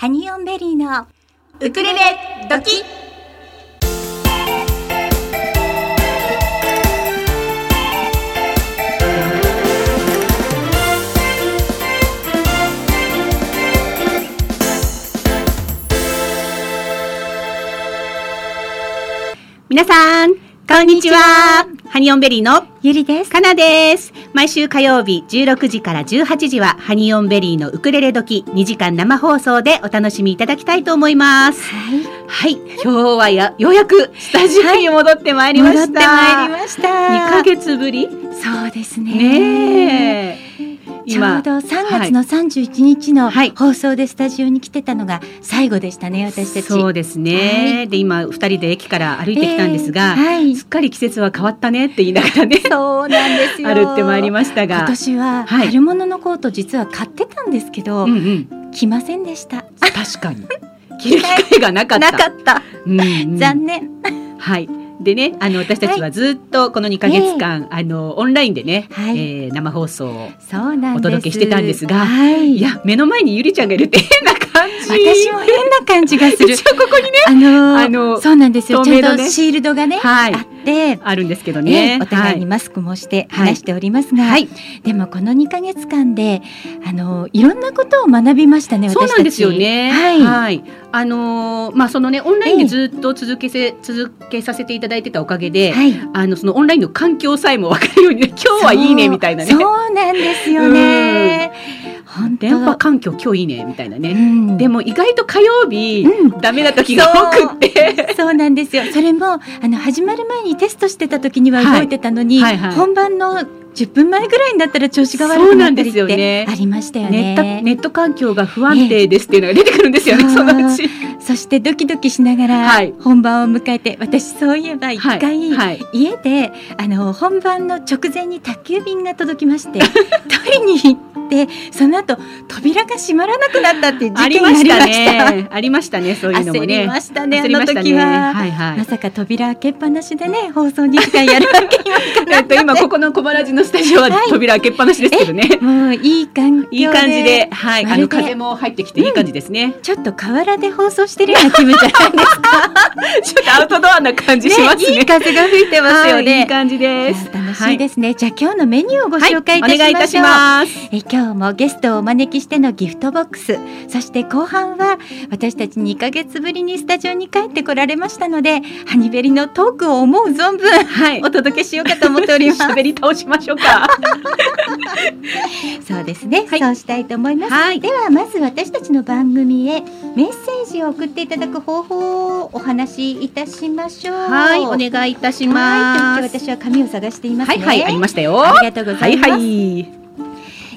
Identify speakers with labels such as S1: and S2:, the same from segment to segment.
S1: ハニオンベリーのウクレレ時
S2: 皆さん、こんにちは。ハニオンベリーの
S1: ゆりです
S2: かなです。毎週火曜日16時から18時はハニオンベリーのウクレレ時2時間生放送でお楽しみいただきたいと思います。
S1: はい
S2: はい、今日はやようやくスタジオに戻ってまいりました。
S1: 戻ってまいりました
S2: 2ヶ月ぶり？
S1: そうですね
S2: ねえ。
S1: ちょうど3月の31日の
S2: はい。
S1: 放送でスタジオに来てたのが最後でしたね私たち。
S2: そうですね、
S1: はい。
S2: で今二人で駅から歩いてきたんですが、
S1: えーはい。
S2: すっかり季節は変わったねって言いながらね
S1: そうなんですよ。
S2: 歩ってまいりましたが。
S1: 今年は
S2: はい。
S1: 春物のコート実は買ってたんですけど、
S2: うんうん。
S1: 着ませんでした。
S2: 確かに。着る機会がなかった。
S1: なかった、
S2: うんうん。
S1: 残念。
S2: はい。でね、あの私たちはずっとこの2ヶ月間、あのオンラインでね、
S1: はい。
S2: えー生放送をお届けしてたんですが
S1: はい、
S2: いや目の前にゆりちゃんがいるって変な感じ。
S1: 私も変な感じがする。
S2: ここにね
S1: あのー
S2: あの
S1: そうなんですよ、ちゃんとシールドがね、
S2: はい。
S1: あって
S2: あるんですけど
S1: ね。
S2: ね。
S1: お互いに
S2: は
S1: マスクもして
S2: はい
S1: 話しておりますが、
S2: はい、
S1: でもこの2ヶ月間であのいろんなことを学びましたね
S2: そうなんですよね。
S1: はい、
S2: あのーまあそのねオンラインでずっと続けせ、続けさせていただいてたおかげで、
S1: はい。
S2: あのそのオンラインの環境さえも分かるようにね 今日はいいねみたいなね。
S1: そう。なんですよね。本当。
S2: 電波環境今日いいねみたいなね。
S1: うん。
S2: でも意外と火曜日、
S1: うん。
S2: ダメな時が多くって。
S1: そうなんですよ。それもあの始まる前にテストしてた時には動い。てたのに、
S2: はいはいはい。
S1: 本番の10分前ぐらいになったら調子が悪くなったりって
S2: ね
S1: ありましたよ
S2: ネット
S1: ね。
S2: ネット環境が不安定ですっていうのが出てくるんですよね、
S1: そう
S2: そのうち。
S1: そしてドキドキしながら
S2: はい
S1: 本番を迎えて、私そういえば一回、
S2: はいはい
S1: 家であの本番の直前に宅急便が届きまして 取りに行ってその後扉が閉まらなくなったっていう
S2: あ
S1: 事
S2: りました
S1: 件がありました。
S2: ね。ありましたね、そういうのもね。
S1: ましたねあの時は。
S2: はいはい
S1: ま。さか扉開けっぱなしでね放送2時間やるわけにはいかな
S2: えっと 今ここの小原寺のスタジオは
S1: はい。
S2: 扉開けっぱなしですけどね。
S1: もういい環境で。
S2: いい感じで、はい、あの風も入ってきていい感じですね。
S1: ちょっと河原で放送してるような気分じゃないですか？
S2: ちょっとアウトドアな感じしますね。
S1: いい風が吹いてますよ
S2: はい。い感じです。
S1: 楽しいですね、じゃあ今日のメニューをご紹介いたしましょう、
S2: はい、お願いいたします。
S1: え今日もゲストをお招きしてのギフトボックス。そして後半は私たち2ヶ月ぶりにスタジオに帰ってこられましたのでハニベリのトークを思う存分
S2: はい。
S1: お届けしようかと思っております。
S2: 喋り倒しましょうか。
S1: そうですね、
S2: はい
S1: そうしたいと思います、
S2: はい
S1: ではまず私たちの番組へメッセージを送っていただく方法をお話しいたしましょう
S2: はい、お願いいたし
S1: は
S2: ます。
S1: いとい私は紙を探していますね
S2: はいはい、ありましたよ。
S1: ありがとうございます、
S2: はいはい。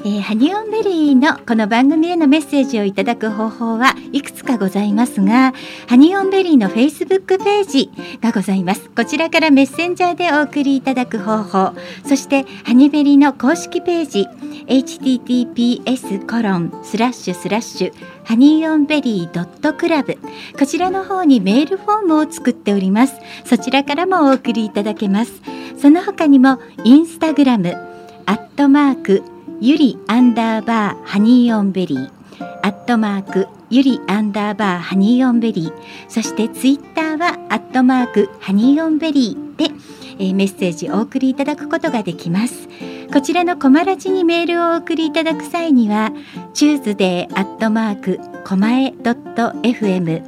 S1: えーハニオンベリーのこの番組へのメッセージをいただく方法はいくつかございますがハニオンベリーのフェイスブックページがございます。こちらからメッセンジャーでお送りいただく方法そしてハニベリーの公式ページ https コロンスラッシュスラッシュハニーオンベリードットクラブ。こちらの方にメールフォームを作っております。そちらからもお送りいただけます。その他にもインスタグラムアットマークゆりアンダーバーハニーオンベリーアットマークゆりアンダーバーハニーオンベリーそしてツイッターはアットマークハニーオンベリーで、えーメッセージお送りいただくことができます。こちらのコマラジにメールをお送りいただく際にはチューズデーアットマークコマエドット FM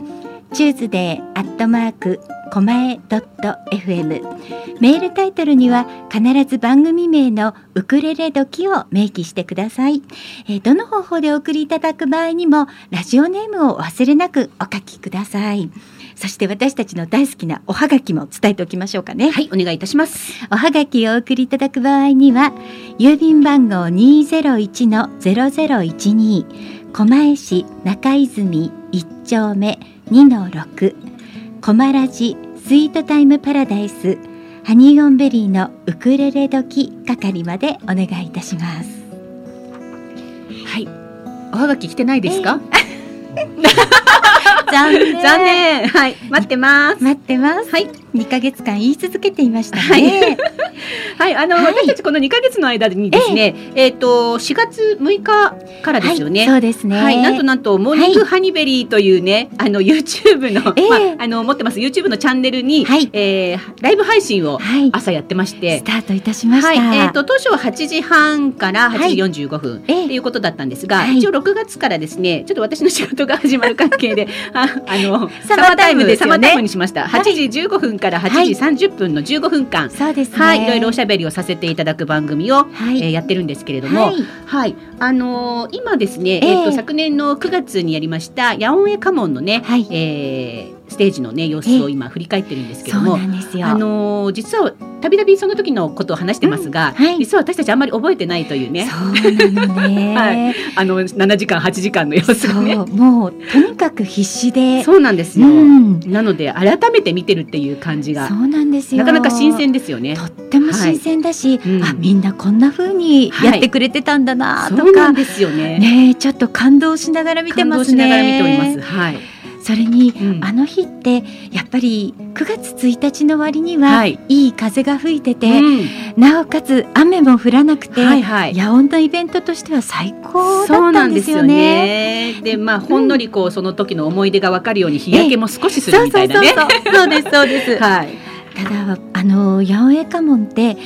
S1: チューズデーアットマークコマエドット FM メールタイトルには必ず番組名のウクレレ時を明記してください、えーどの方法でお送りいただく場合にもラジオネームをお忘れなくお書きください。そして私たちの大好きなおはがきも伝えておきましょうかね。
S2: はい、お願いいたします。
S1: おはがきをお送りいただく場合には郵便番号201-0012狛江市中泉1丁目2-6狛ラジスイートタイムパラダイスハニーオンベリーのウクレレ時係までお願いいたします
S2: はい。おはがき来てないですか？
S1: 残念
S2: 残念。はい、待ってます。
S1: 待ってます
S2: はい。
S1: 2ヶ月間言い続けていましたね。
S2: はい、はい、あの、
S1: はい
S2: 私たちこの2ヶ月の間にですね、えっ、と4月6日からですよね。
S1: はい、そうですね。
S2: はい、なんとなんとモーニングハニベリーというね、あの YouTube の、
S1: ええ
S2: まああの持ってます YouTube のチャンネルに、
S1: はい
S2: えーライブ配信を
S1: はい、
S2: 朝やってまして
S1: スタートいたしました。
S2: はい、えっ、と当初は8時半から8時45分、
S1: ええ
S2: っていうことだったんですが、
S1: はい
S2: 一応6月からですね、ちょっと私の仕事が始まる関係で、ああの
S1: サマータイムでね
S2: サマータイムにしました。
S1: はい
S2: 8時15分から8時30分の15分間、
S1: そうですね。
S2: はい、いろいろおしゃべりをさせていただく番組を、
S1: はい、
S2: えーやってるんですけれども、
S1: はい、
S2: はい、あのー今ですね、
S1: ええ。
S2: えっ、と昨年の9月にやりましたヤオンエカモンのね、
S1: はい。
S2: えーステージのね様子を今振り返ってるんですけども。あのー実はたびたびその時のことを話してますが、
S1: うんはい。
S2: 実は私たちあんまり覚えてないというね。
S1: そうなのね。
S2: はい。あの7時間8時間の様子がね。
S1: そう、もうとにかく必死で。
S2: そうなんです
S1: う
S2: よ、
S1: ん、
S2: なので改めて見てるっていう感じが
S1: そうなんですよ。
S2: なかなか新鮮ですよね。
S1: とっても新鮮だし、
S2: うん。
S1: あみんなこんな風にやってくれてたんだな
S2: そ
S1: とか、
S2: うなんですよね。
S1: ねえちょっと感動しながら見て
S2: 感
S1: ますね。
S2: 動しながら見ております。はい、
S1: それに、
S2: うん
S1: あの日ってやっぱり9月1日の割には、
S2: はい
S1: い、い風が吹いてて、
S2: うん
S1: なおかつ雨も降らなくて、
S2: はいはい
S1: 野音のイベントとしては最高
S2: そう
S1: だったんで
S2: なんですすよ
S1: よね。
S2: ね。で、まあ、ほんのりこう、その時の思い出がわかるように、日焼けも少しするみたいなね。
S1: そうそうそうそうですそうです。
S2: はい。
S1: ただあの八百屋家紋って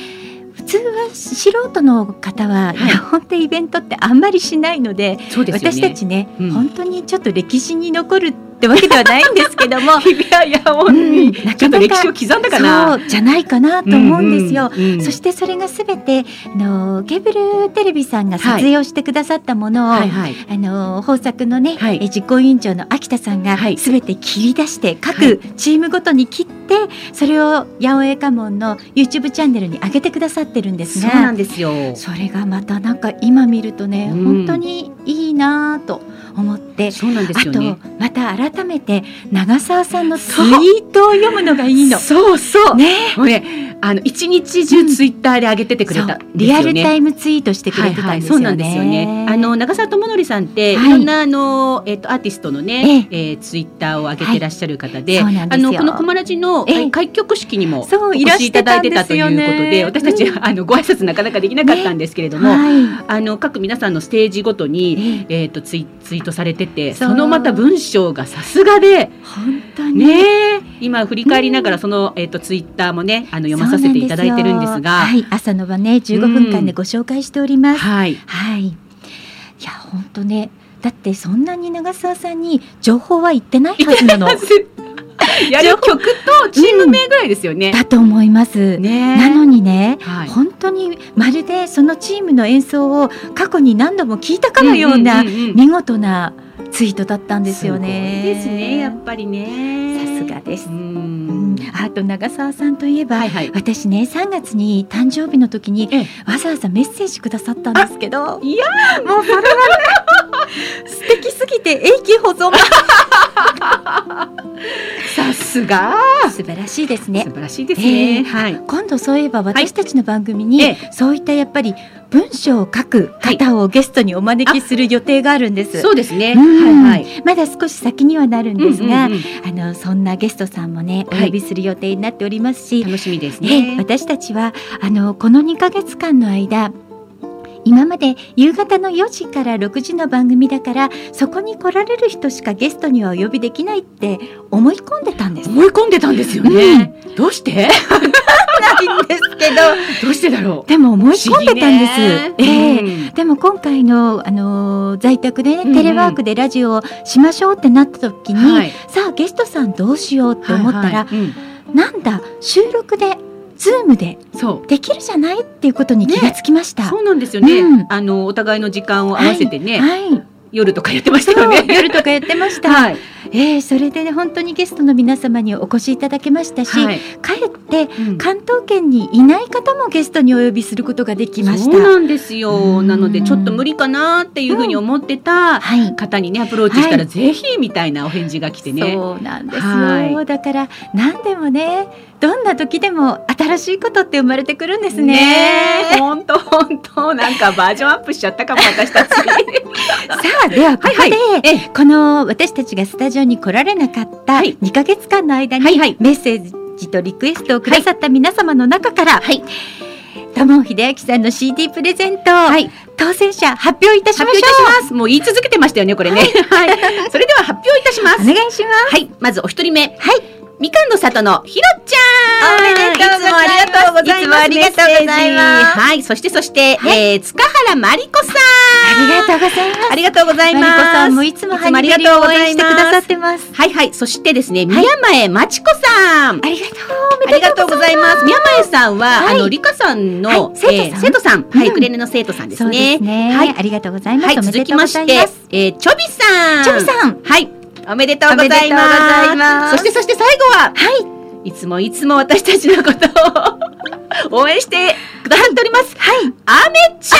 S1: 普通は素人の方は
S2: はい
S1: 八百ってイベントってあんまりしないので、
S2: でね。
S1: 私たちね、
S2: うん
S1: 本当にちょっと歴史に残るってわけではないんですけども。
S2: 日比谷野音に、
S1: うん
S2: ちょっと歴史を刻んだかな。
S1: そうじゃないかなと思うんですよ。
S2: うんうんうん。
S1: そしてそれがすべてあのケーブルテレビさんが撮影をしてくださったものを、
S2: はい。はい。
S1: あの豊作のね、
S2: はい。
S1: え実行委員長の秋田さんが
S2: はい。
S1: すべて切り出して
S2: はい。
S1: 各チームごとに切ってそれを八百屋家紋の YouTube チャンネルに上げてくださってるんです
S2: そうな
S1: が
S2: んですよ。
S1: それがまたなんか今見るとね、
S2: うん。
S1: 本当にいいなぁと思って。
S2: そうなんです
S1: あと
S2: よね。
S1: また改めて長澤さんのツイートを読むのがいいの。
S2: そうそう。
S1: ね
S2: もうね、あの一日中ツイッターで上げててくれたん
S1: そう
S2: ですよね。
S1: リアルタイムツイートしてくれてたんですよね。
S2: そうなんですよね。あの長澤智則さんって、
S1: はい
S2: い、ろんなあのえっ、とアーティストのね、えーツイッターを上げてらっしゃる方で、
S1: はいで
S2: あのこのコマラジの、
S1: ええ
S2: 開局式にもお
S1: いらし
S2: 越しいただいてたということ
S1: で
S2: 私たち、
S1: う
S2: あのご挨拶なかなかできなかったんですけれども、
S1: はい
S2: あの各皆さんのステージごとに。
S1: ええ
S2: えー、とツイツイートされてて
S1: そ
S2: のまた文章がさすがで
S1: 本当に。
S2: ねえ。今振り返りながらその、えー、とツイッターもねあの読まさせていただいてるんですが。
S1: はい、朝の晩ね15分間でご紹介しております。
S2: はい。
S1: はい。いや本当ね。だってそんなに長澤さんに情報は言ってないはずなの。
S2: やる曲とチーム名ぐらいですよね。
S1: だと思います。
S2: ね
S1: なのにね、
S2: はい
S1: 本当にまるでそのチームの演奏を過去に何度も聞いたかのような
S2: んんんうん
S1: 見事なツイートだったんですよね。
S2: ですねやっぱりね。
S1: さすがです
S2: う
S1: うん
S2: ん。
S1: あと長澤さんといえば、
S2: はいはい。
S1: 私ね3月に誕生日の時に
S2: ええ
S1: わざわざメッセージくださったんですけど
S2: いや
S1: もうそれがね素敵すぎて永久保存
S2: さすが。
S1: 素晴らしいですね
S2: 素晴らしいです
S1: え
S2: ね。
S1: え
S2: はい。
S1: 今度そういえば私たちの番組に、
S2: え
S1: そういったやっぱり文章を書く方をゲストにお招きする予定があるんです。
S2: そうですね。
S1: うん
S2: はいはい。
S1: まだ少し先にはなるんですが、
S2: うんうんうん
S1: あのそんなゲストさんもねお
S2: はい
S1: 呼びする予定になっておりますし、
S2: 楽しみです
S1: ええ
S2: ね。
S1: 私たちはあのこの2ヶ月間の間今まで夕方の4時から6時の番組だからそこに来られる人しかゲストにはお呼びできないって思い込んでたんです。
S2: 思い込んでたんですよね。どうして？
S1: ないんですけど。
S2: どうしてだろう？
S1: でも思い込んでたんです。ええ。
S2: え
S1: でも今回の、あのー在宅でね、
S2: うんうん。
S1: テレワークでラジオをしましょうってなった時に、
S2: はい。
S1: さあゲストさんどうしようって思ったら、
S2: はいはいうん。
S1: なんだ収録でズームで
S2: そう。
S1: できるじゃない？っていうことに気がつきました。
S2: そうなんですよね、
S1: うん。
S2: あのお互いの時間を合わせてね、
S1: はい、
S2: 夜とかやってましたよね。
S1: 夜とかやってました。
S2: はい、
S1: えーそれでね本当にゲストの皆様にお越しいただけましたし、
S2: はい
S1: かえって
S2: うん
S1: 関東圏にいない方もゲストにお呼びすることができました。
S2: そうなんですよ。
S1: うん
S2: なのでちょっと無理かなっていうふうに思ってた
S1: はい。
S2: 方にねアプローチしたら、
S1: はい
S2: ぜひみたいなお返事が来てね。
S1: そうなんですよ、
S2: はい
S1: だから何でもねどんな時でも新しいことって生まれてくるんですね。
S2: 本当本当なんかバージョンアップしちゃったかも私たち。
S1: さあではここで、
S2: はいはいえ
S1: この私たちがスタジオに来られなかった
S2: はい
S1: 2ヶ月間の間に
S2: はいはい
S1: メッセージとリクエストをくださった皆様の中から、
S2: はい。
S1: 友秀明さんの CD プレゼント、
S2: はい。
S1: 当選者発表いたし
S2: 発
S1: ましょう
S2: 表いたします。もう言い続けてましたよね、これね。はい。それでは発表いたします。
S1: お願いします
S2: はい。まずお一人目。
S1: はい
S2: みかんの里のひろちゃん。
S1: おめでとうございます
S2: つもありがとうございます。
S1: いつもありがとうございます
S2: はい。そしてそして、
S1: はい
S2: えー、塚原まりこさん。
S1: ありがとうございます
S2: ありがとうございます。
S1: さんもいつもハニベリを応援してくださってます
S2: はいはい。そしてですね、宮前まちこさん。
S1: ありがとう
S2: ありがとうございます。宮前さんは、
S1: はい
S2: あの、りかさんの、
S1: はい生徒さん
S2: えー生徒さん。はい、
S1: うん
S2: ウクレレの生徒さんです
S1: そう
S2: ね。
S1: ですね、
S2: はい。
S1: ありがとうございます、
S2: はい、続きましてえー、ちょびさん。
S1: ちょびさん
S2: はい。おめでとうござい
S1: おめでとうござ
S2: ます。
S1: います
S2: そして、そして最後は、
S1: はい
S2: いつもいつも私たちのことを応援してくださっております。
S1: はい
S2: あめちゃ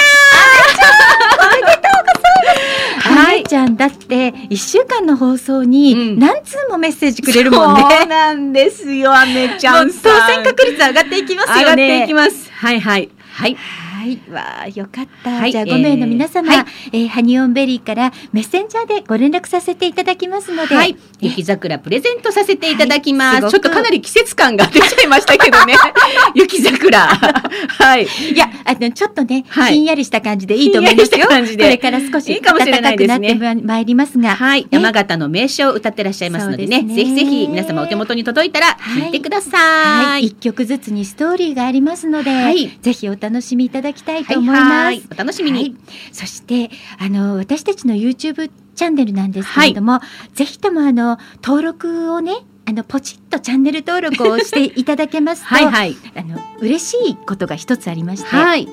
S1: あ
S2: はい
S1: めちゃんだって一週間の放送に
S2: うん
S1: 何通もメッセージ
S2: ん
S1: くれるもんね。
S2: そうなんですよ、あめちゃんさん。
S1: 選確率上がっていきますよね。
S2: 上がっていきます。はいはい。はい。
S1: はい、わあ、よかった。
S2: はい
S1: じゃあ、5名の皆様、
S2: えーはい
S1: えーハニオンベリーからメッセンジャーでご連絡させていただきますので、
S2: はい。雪桜プレゼントさせていただきます。
S1: はいす
S2: ちょっとかなり季節感が出ちゃいましたけどね。雪桜。はい。
S1: いや、あの、ちょっとね、
S2: はい
S1: ひんやりした感じでいいと思いますよ。これから少し
S2: いいかもしれ
S1: 暖かくなってままいりますが、
S2: はい、山形の名所を歌ってらっしゃいますのでね
S1: ね
S2: ぜひぜひ皆様お手元に届いたら
S1: はい
S2: 聞いてくださ。
S1: はいい、一曲ずつにストーリーがありますので、
S2: はい
S1: ぜひお楽しみいただきたいと
S2: はい
S1: 思います。
S2: はいお楽しみに。
S1: はいそしてあの私たちの YouTube チャンネルなんですけれども、ぜひともあの登録をねあのポチッとチャンネル登録をしていただけますと
S2: はいはい
S1: あの嬉しいことが一つありまして、
S2: はい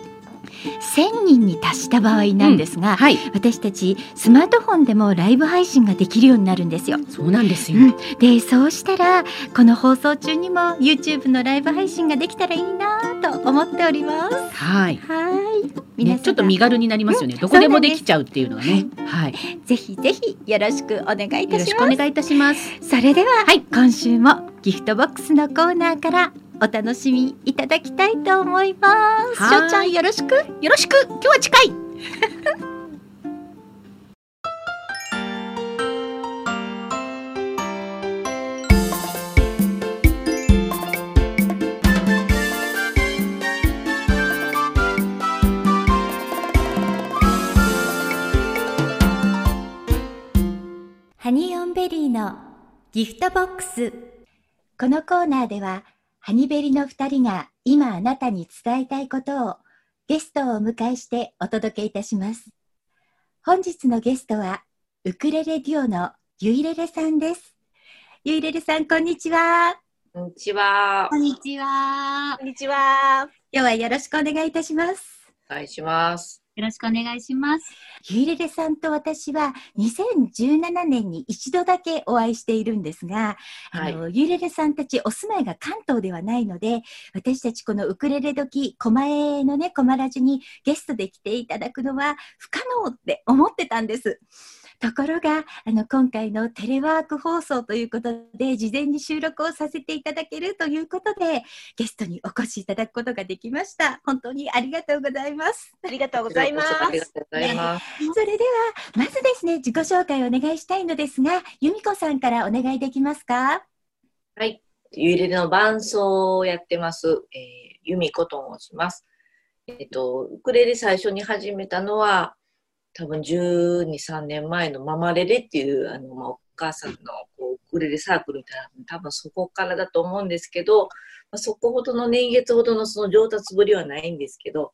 S1: 1000人に達した場合なんですが、
S2: はい
S1: 私たちスマートフォンでもライブ配信ができるようになるんですよ。
S2: そうなんですよ。
S1: うん、でそうしたらこの放送中にも YouTube のライブ配信ができたらいいなと思っております。
S2: はい。
S1: はい、皆
S2: ね、
S1: 様
S2: ちょっと身軽になりますよね。どこでもできちゃうっていうのはね。はい。
S1: ぜひぜひよろしくお願いいた
S2: よろ
S1: します。
S2: しくお願いいたします。
S1: それでは、
S2: はい
S1: 今週もギフトボックスのコーナーからお楽しみいただきたいと思います。
S2: はい
S1: しょうちゃんよろしく？
S2: よろしく。今日は近い。
S1: ハニーオンベリーのギフトボックス。このコーナーでは、ハニベリの2人が今あなたに伝えたいことをゲストをお迎えしてお届けいたします。本日のゲストは、ウクレレデュオのゆいレレさんです。ゆいレレさん、こんにちは。
S3: こんにちは。
S4: こんにちは。
S2: こんにちは。
S1: 今日はよろしくお願いいたします。
S3: お願いします。
S4: よろしくお願いします。
S1: ゆいレレさんと私は2017年に一度だけお会いしているんですが、
S3: はい
S1: あのさんたちお住まいが関東ではないので私たちこのウクレレ時狛江のね狛ラジにゲストで来ていただくのは不可能って思ってたんです。ところがあの今回のテレワーク放送ということで事前に収録をさせていただけるということでゲストにお越しいただくことができました。本当にありがとうございます。
S2: ありがとうご
S3: ご
S2: ざいます。
S3: ありがとうございます。
S1: それでは、まずですね、自己紹介をお願いしたいのですが、由美子さんからお願いできますか？
S3: はい。ゆいれの伴奏をやってます、えー、由美子と申します。えっ、と、ウクレレ最初に始めたのは、多分12、3年前のママレレっていう、あの、まあ、お母さんのこうウクレレサークルみたいな、多分そこからだと思うんですけど、まあ、そこほどの年月ほどのその上達ぶりはないんですけど、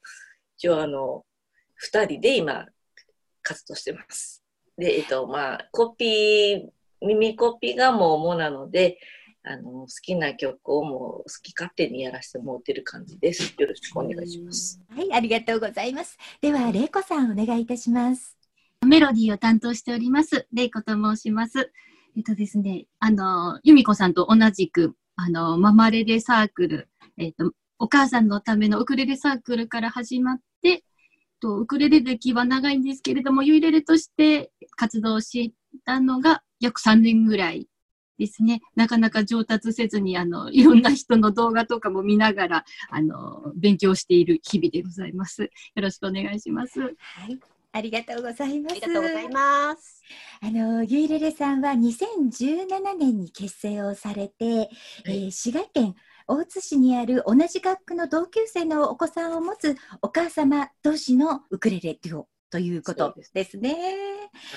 S3: 一応あの、二人で今、活動してます。で、えっと、まあ、コピー、耳コピがもう主なので、あの、好きな曲をもう好き勝手にやらせてもらってる感じです。よろしくお願いします。
S1: はい、ありがとうございます。では、玲子さん、お願いいたします。
S4: メロディーを担当しております、レイコと申します。えっとですね、あの、由美子さんと同じく、あの、ママレレサークル、えっと、お母さんのためのウクレレサークルから始まって、とウクレレ歴は長いんですけれども、ユイレレとして活動したのが約3年ぐらいですね。なかなか上達せずに、あの、いろんな人の動画とかも見ながら、あの、勉強している日々でございます。よろしくお願いします。
S1: はい。ありがとうございます。
S5: ありがとうございます。
S1: あのゆいれれさんは2017年に結成をされて、えー滋賀県大津市にある同じ学区の同級生のお子さんを持つお母様同士のウクレレデュオということです。ね。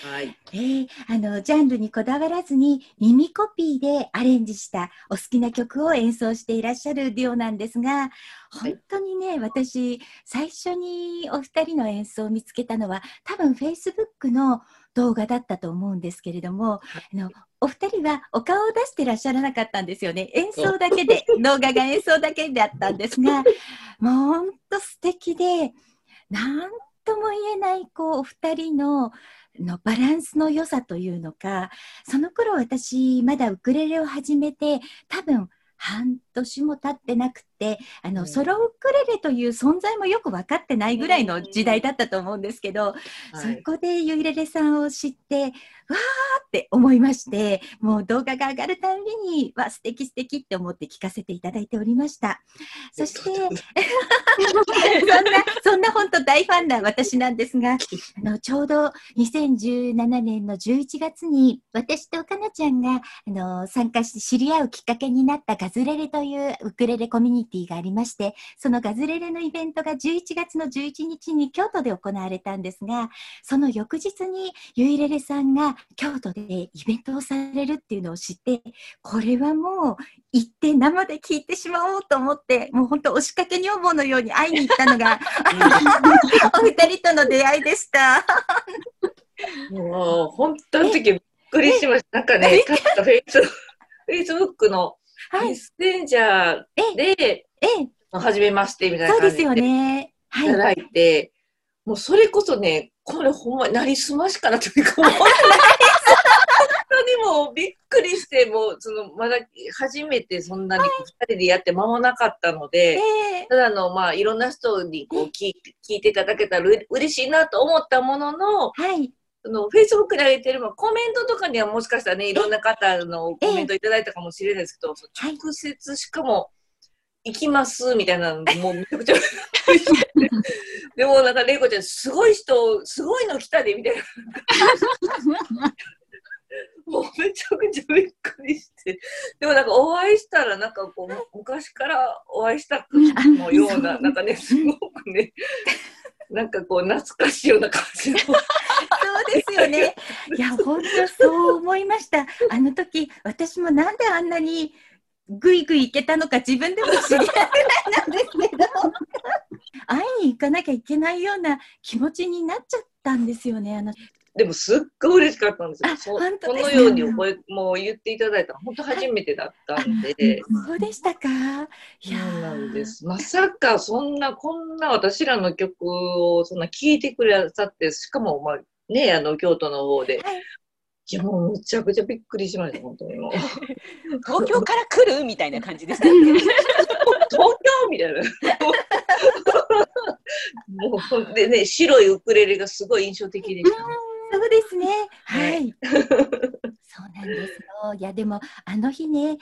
S3: はい。
S1: えーあのジャンルにこだわらずに耳コピーでアレンジしたお好きな曲を演奏していらっしゃるデュオなんですが本当にね、私最初にお二人の演奏を見つけたのは多分 Facebook の動画だったと思うんですけれども、あのお二人はお顔を出してらっしゃらなかったんですよね。演奏だけで 動画が演奏だけであったんですがもう本当素敵でなんとも言えないこうお二人ののバランスの良さというのかその頃私まだウクレレを始めて多分半年も経ってなくてあの、
S3: うん。
S1: ソロウクレレという存在もよく分かってないぐらいの時代だったと思うんですけど、
S3: はい。
S1: そこでゆいれれさんを知ってわーって思いましてもう動画が上がるたんびにわ素敵素敵って思って聞かせていただいておりました。そして そんなそんな本当大ファンな私なんですが あのちょうど2017年の11月に私とかなちゃんがあの参加して知り合うきっかけになったガズレレというウクレレコミュニティがありましてそのガズレレのイベントが11月の11日に京都で行われたんですがその翌日にゆいれれさんが京都でイベントをされるっていうのを知ってこれはもう行って生で聞いてしまおうと思ってもう本当押しかけ女房のように会いに行ったのが お二人との出会いでした。
S3: もう、本当の時びっくりしました。なんかね、確かフェイス、フェイスブックのメッ
S1: はい、
S3: センジャーで、
S1: ええ、
S3: はじめましてみたい
S1: そうですよ
S3: な感じでい
S1: ね。はい
S3: た。だいて、もうそれこそね、これほんま、なりすましかなというか、本当にもうびっくりして、もう、その、まだ初めてそんなに二人でやって間もなかったので、
S1: ええ
S3: ただあの、まあ、いろんな人にこう聞い聞いていただけたらう嬉しいなと思ったものの、
S1: はい。
S3: その、フェイスブックに上げてる、まあコメントとかにはもしかしたらね、いろんな方のコメントいただいたかもしれないですけど、直接しかも、行きますみたいなの、もうめちゃくちゃ でもなんか、玲子ちゃん、すごい人、すごいの来たで、みたいな。もうめちゃくちゃびっくりして。でもなんかお会いしたら、なんかこう、昔からお会いしたのような、なんかね、すごくね、なんかこう、懐かしいような感じの。
S1: そうですよね。いや、本当そう思いました。あの時、私もなんであんなにぐいぐい行けたのか自分でも知り合いなんですけど、会いに行かなきゃいけないような気持ちになっちゃったんですよね。あの
S3: でもすっごい嬉しかったんですよ。
S1: あ
S3: そ
S1: 本当ですか
S3: このように覚えもう言っていただいたの本当初めてだったんで。
S1: そうでしたか？いや
S3: なんです。まさかそんな、こんな私らの曲をそんな聴いてくださって、しかも、まあ、ね、あの、京都の方で。
S1: はい
S3: いや、もうむちゃくちゃびっくりしました、本当にもう。
S5: 東京から来るみたいな感じですよね。
S3: 東京みたいな。もう、でね、白いウクレレがすごい印象的でしたね。
S1: そうですね。は。
S3: はい
S1: そうなんですよ。いや、でも、あの日ね、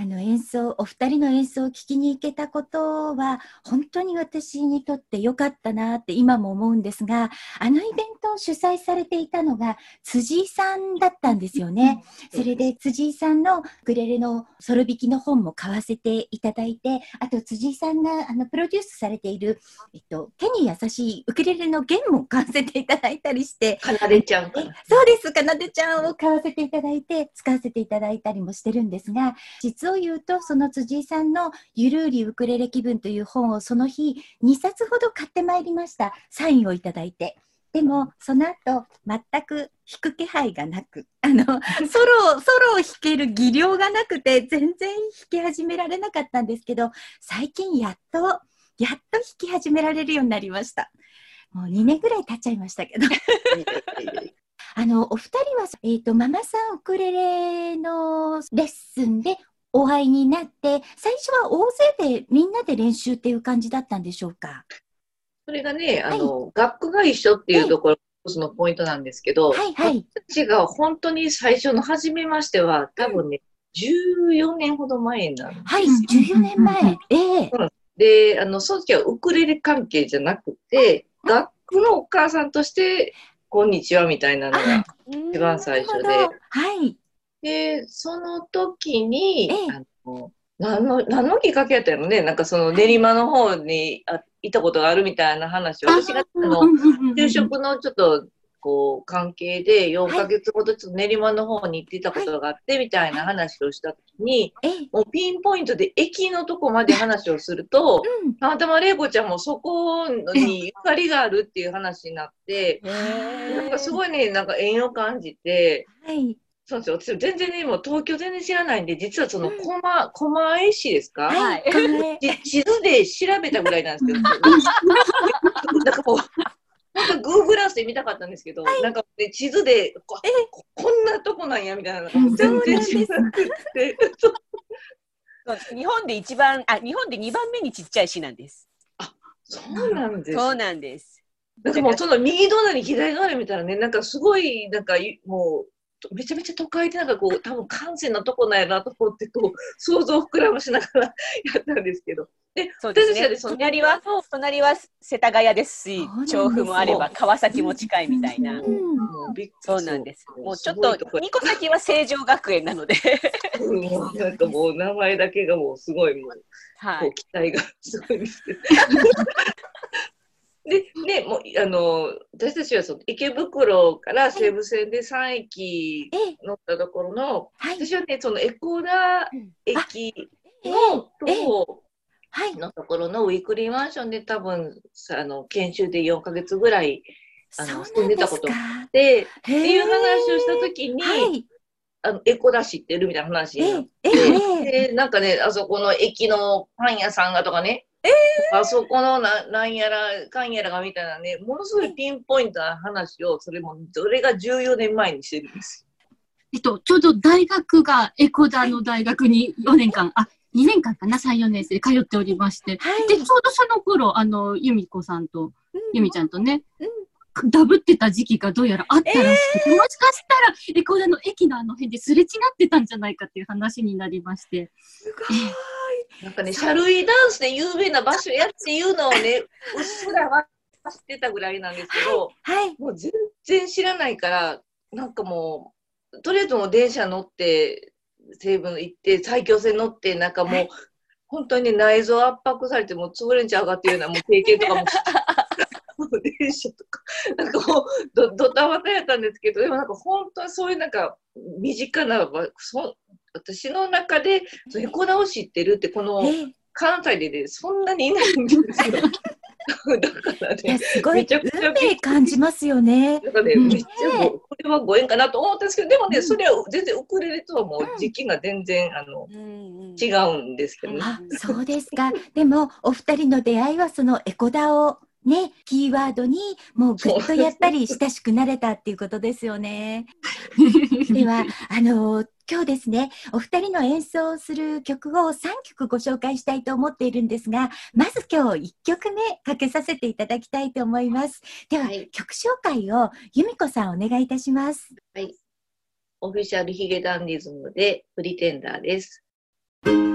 S1: あの演奏、お二人の演奏を聞きに行けたことは、本当に私にとって良かったなって今も思うんですが、あのイベントを主催されていたのが辻井さんだったんですよね。それで辻井さんのウクレレのソロ弾きの本も買わせていただいて、あと辻井さんがあのプロデュースされている、えっと、手に優しいウクレレの弦も買わせていただいたりして、
S3: かなでちゃん。
S1: そうです、かなでちゃんを買わせていただいて、使わせていただいたりもしてるんですが、実を言うと、その辻井さんのゆるうりウクレレ気分という本をその日、2冊ほど買ってまいりました。サインをいただいて。でも、その後、全く弾く気配がなく、あの、ソロ、ソロを弾ける技量がなくて、全然弾き始められなかったんですけど、最近やっと、やっと弾き始められるようになりました。もう2年ぐらい経っちゃいましたけど。あの、お二人は、えっ、と、ママさんウクレレのレッスンでお会いになって、最初は大勢でみんなで練習っていう感じだったんでしょうか？
S3: それがね、あの、学区が一緒っていうところ、一つのポイントなんですけど、
S1: はいはい。
S3: 私たちが本当に最初の初めましては、多分ね、14年ほど前なんです
S1: はい、
S3: よ。
S1: 14年前。ええ
S3: で、あの、その時はウクレレ関係じゃなくて、学僕のお母さんとして、こんにちはみたいなのが一番最初で。
S1: はい。
S3: で、その時に、
S1: ええ。
S3: あの何の、何のきっかけやったのね、なんかその練馬の方にあ行ったことがあるみたいな話を、私があの、就職のちょっと、こう、関係で4ヶ月ほどちょっと練馬の方に行っていたことがあって、みたいな話をした時に、
S1: ええ、
S3: もうピンポイントで駅のとこまで話をすると、
S1: うん。
S3: たまたま玲子ちゃんもそこにゆかりがあるっていう話になって、なんかすごいね、なんか縁を感じて、
S1: はい。
S3: そうですよ。私全然ね、もう東京全然知らないんで、実はその
S1: うん
S3: 狛、狛江市ですか、
S1: はい。
S3: 地図で調べたぐらいなんですけど、なんかもう、本当グーグラスで見たかったんですけど、なんか、ね、地図でここ、こんなとこなんやみたいな、全然知らなくて、
S5: 日本で一番、あ、日本で二番目にちっちゃい市なんです。
S3: そうなんです。
S5: そうなんです。
S3: なんかもうその右隣左隣見たらね、なんかすごい、なんかいもう、めちゃめちゃ都会でなんかこう、多分閑静なとこなんやなと思って、こう、想像を膨らましながらやったんですけど。で、
S5: そうですね
S3: その
S5: 隣は、隣は世田谷ですし調布もあれば川崎も近いみたいな。そうなんです。もうちょっ
S3: と
S5: 二個先は成城学園なので。
S3: うんもうなんかもう名前だけがもうすごいもう、
S5: はい。
S3: 期待がすごいんです。で、ね、もう、あの、私たちはその池袋から西武線で3駅
S1: ええ、
S3: 乗ったところの、
S1: はい。
S3: 私はね、そのエコダ駅
S1: ええ
S3: の
S1: ええ
S3: 徒歩
S1: はい。
S3: のところのウィークリーマンションで多分、さあの、研修で4ヶ月ぐらいあの住んでたこと
S1: か。
S3: で、
S1: っ
S3: っていう話をしたときに、
S1: はい。
S3: あの、エコダ知ってるみたいな話に
S1: え
S3: なっ
S1: え、え
S3: て、
S1: え、ええ。
S3: で、なんかね、あそこの駅のパン屋さんがとかね、あそこのななんやらかんやらがみたいなね、ものすごいピンポイントな話を、それも、それが14年前にしてるんです
S4: えっと、ちょうど大学がエコダの大学に4年間、あ、2年間かな、3、4年生で通っておりまして。
S1: はい。
S4: で、ちょうどその頃、あの、由美子さんと、
S1: うん
S4: 由美ちゃんとね
S1: うん、
S4: ダブってた時期がどうやらあったらしくて、もしかしたら、エコダの駅のあの辺ですれ違ってたんじゃないかっていう話になりまして。
S1: すごい。
S3: なんかね、シャルイダンスで有名な場所やっていうのをね、うっすらは知ってたぐらいなんですけど、
S1: はい。
S3: もう全然知らないから、なんかもう、とりあえずもう電車乗って、西武行って、埼京線乗って、なんかもう、
S1: はい
S3: 本当にね、内臓圧迫されて、もう潰れんちゃうかっていうようなもう経験とかももう電車とか、なんかもうど、ドタバタやったんですけど、でもなんか本当にそういうなんか、身近な場、そ私の中で、エコダを知ってるって、この
S1: ええ。
S3: 関西でね、そんなにいないんですよ。だからね、
S1: すごい
S3: めちゃくちゃ
S1: 運命感じますよね。
S3: なんかね、
S4: うん
S3: めっちゃごこれはご縁かなと思ったんですけど、でもね、それは全然ウクレレとはもう時期が全然、あの、違うんですけどね。
S1: あ、そうですか。でも、お二人の出会いはそのエコダをね、キーワードに、もうぐっとやっぱり親しくなれたっていうことですよね。では、あの、今日ですね、お二人の演奏する曲を3曲ご紹介したいと思っているんですが、まず今日1曲目かけさせていただきたいと思います。では、
S3: はい
S1: 曲紹介を由美子さんお願いいたします。
S3: はい。オフィシャルヒゲダンディズムでプリテンダーです。
S1: 「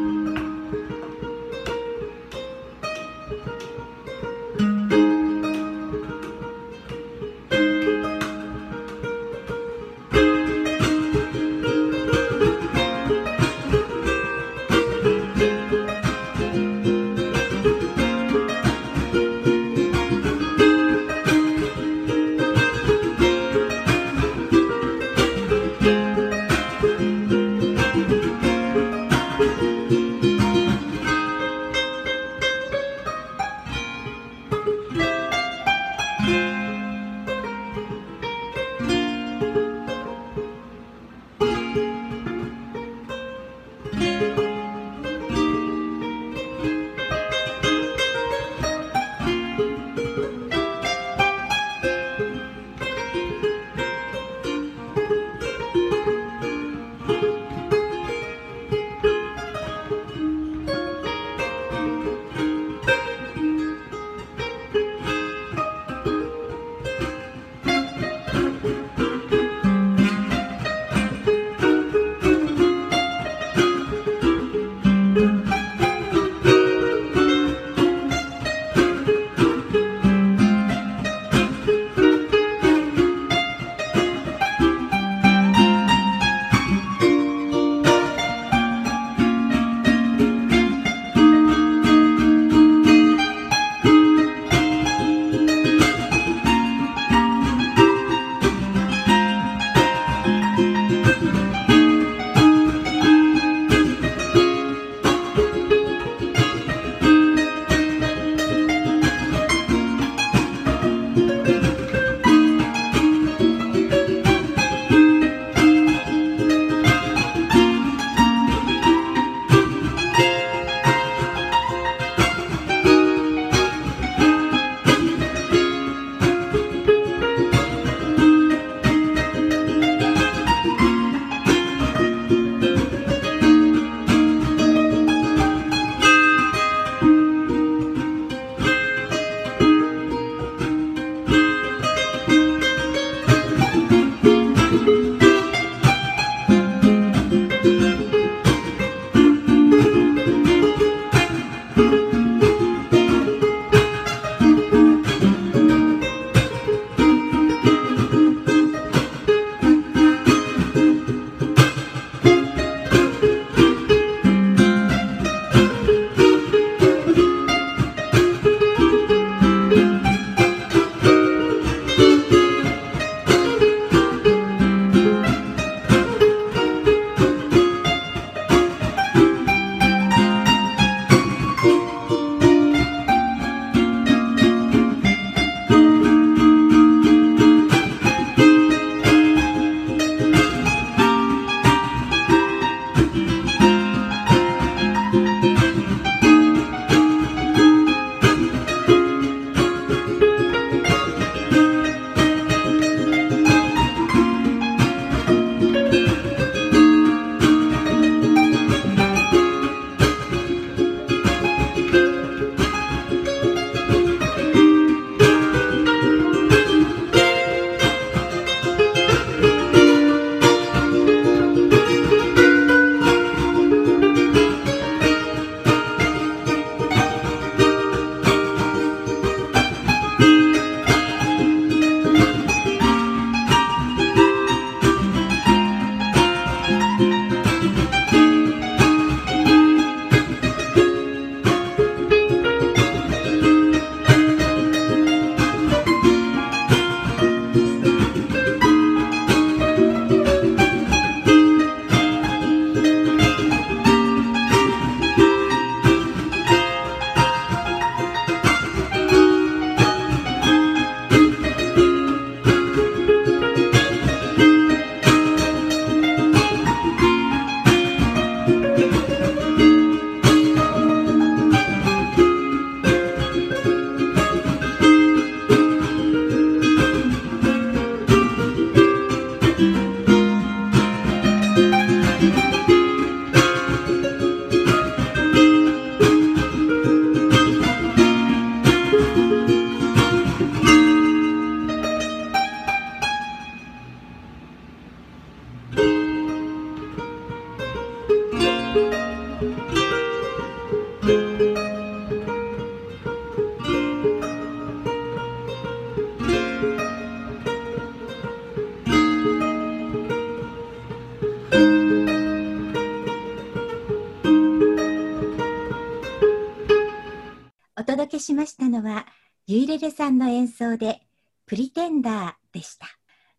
S1: は、ゆいれれさんの演奏で、プリテンダーでした。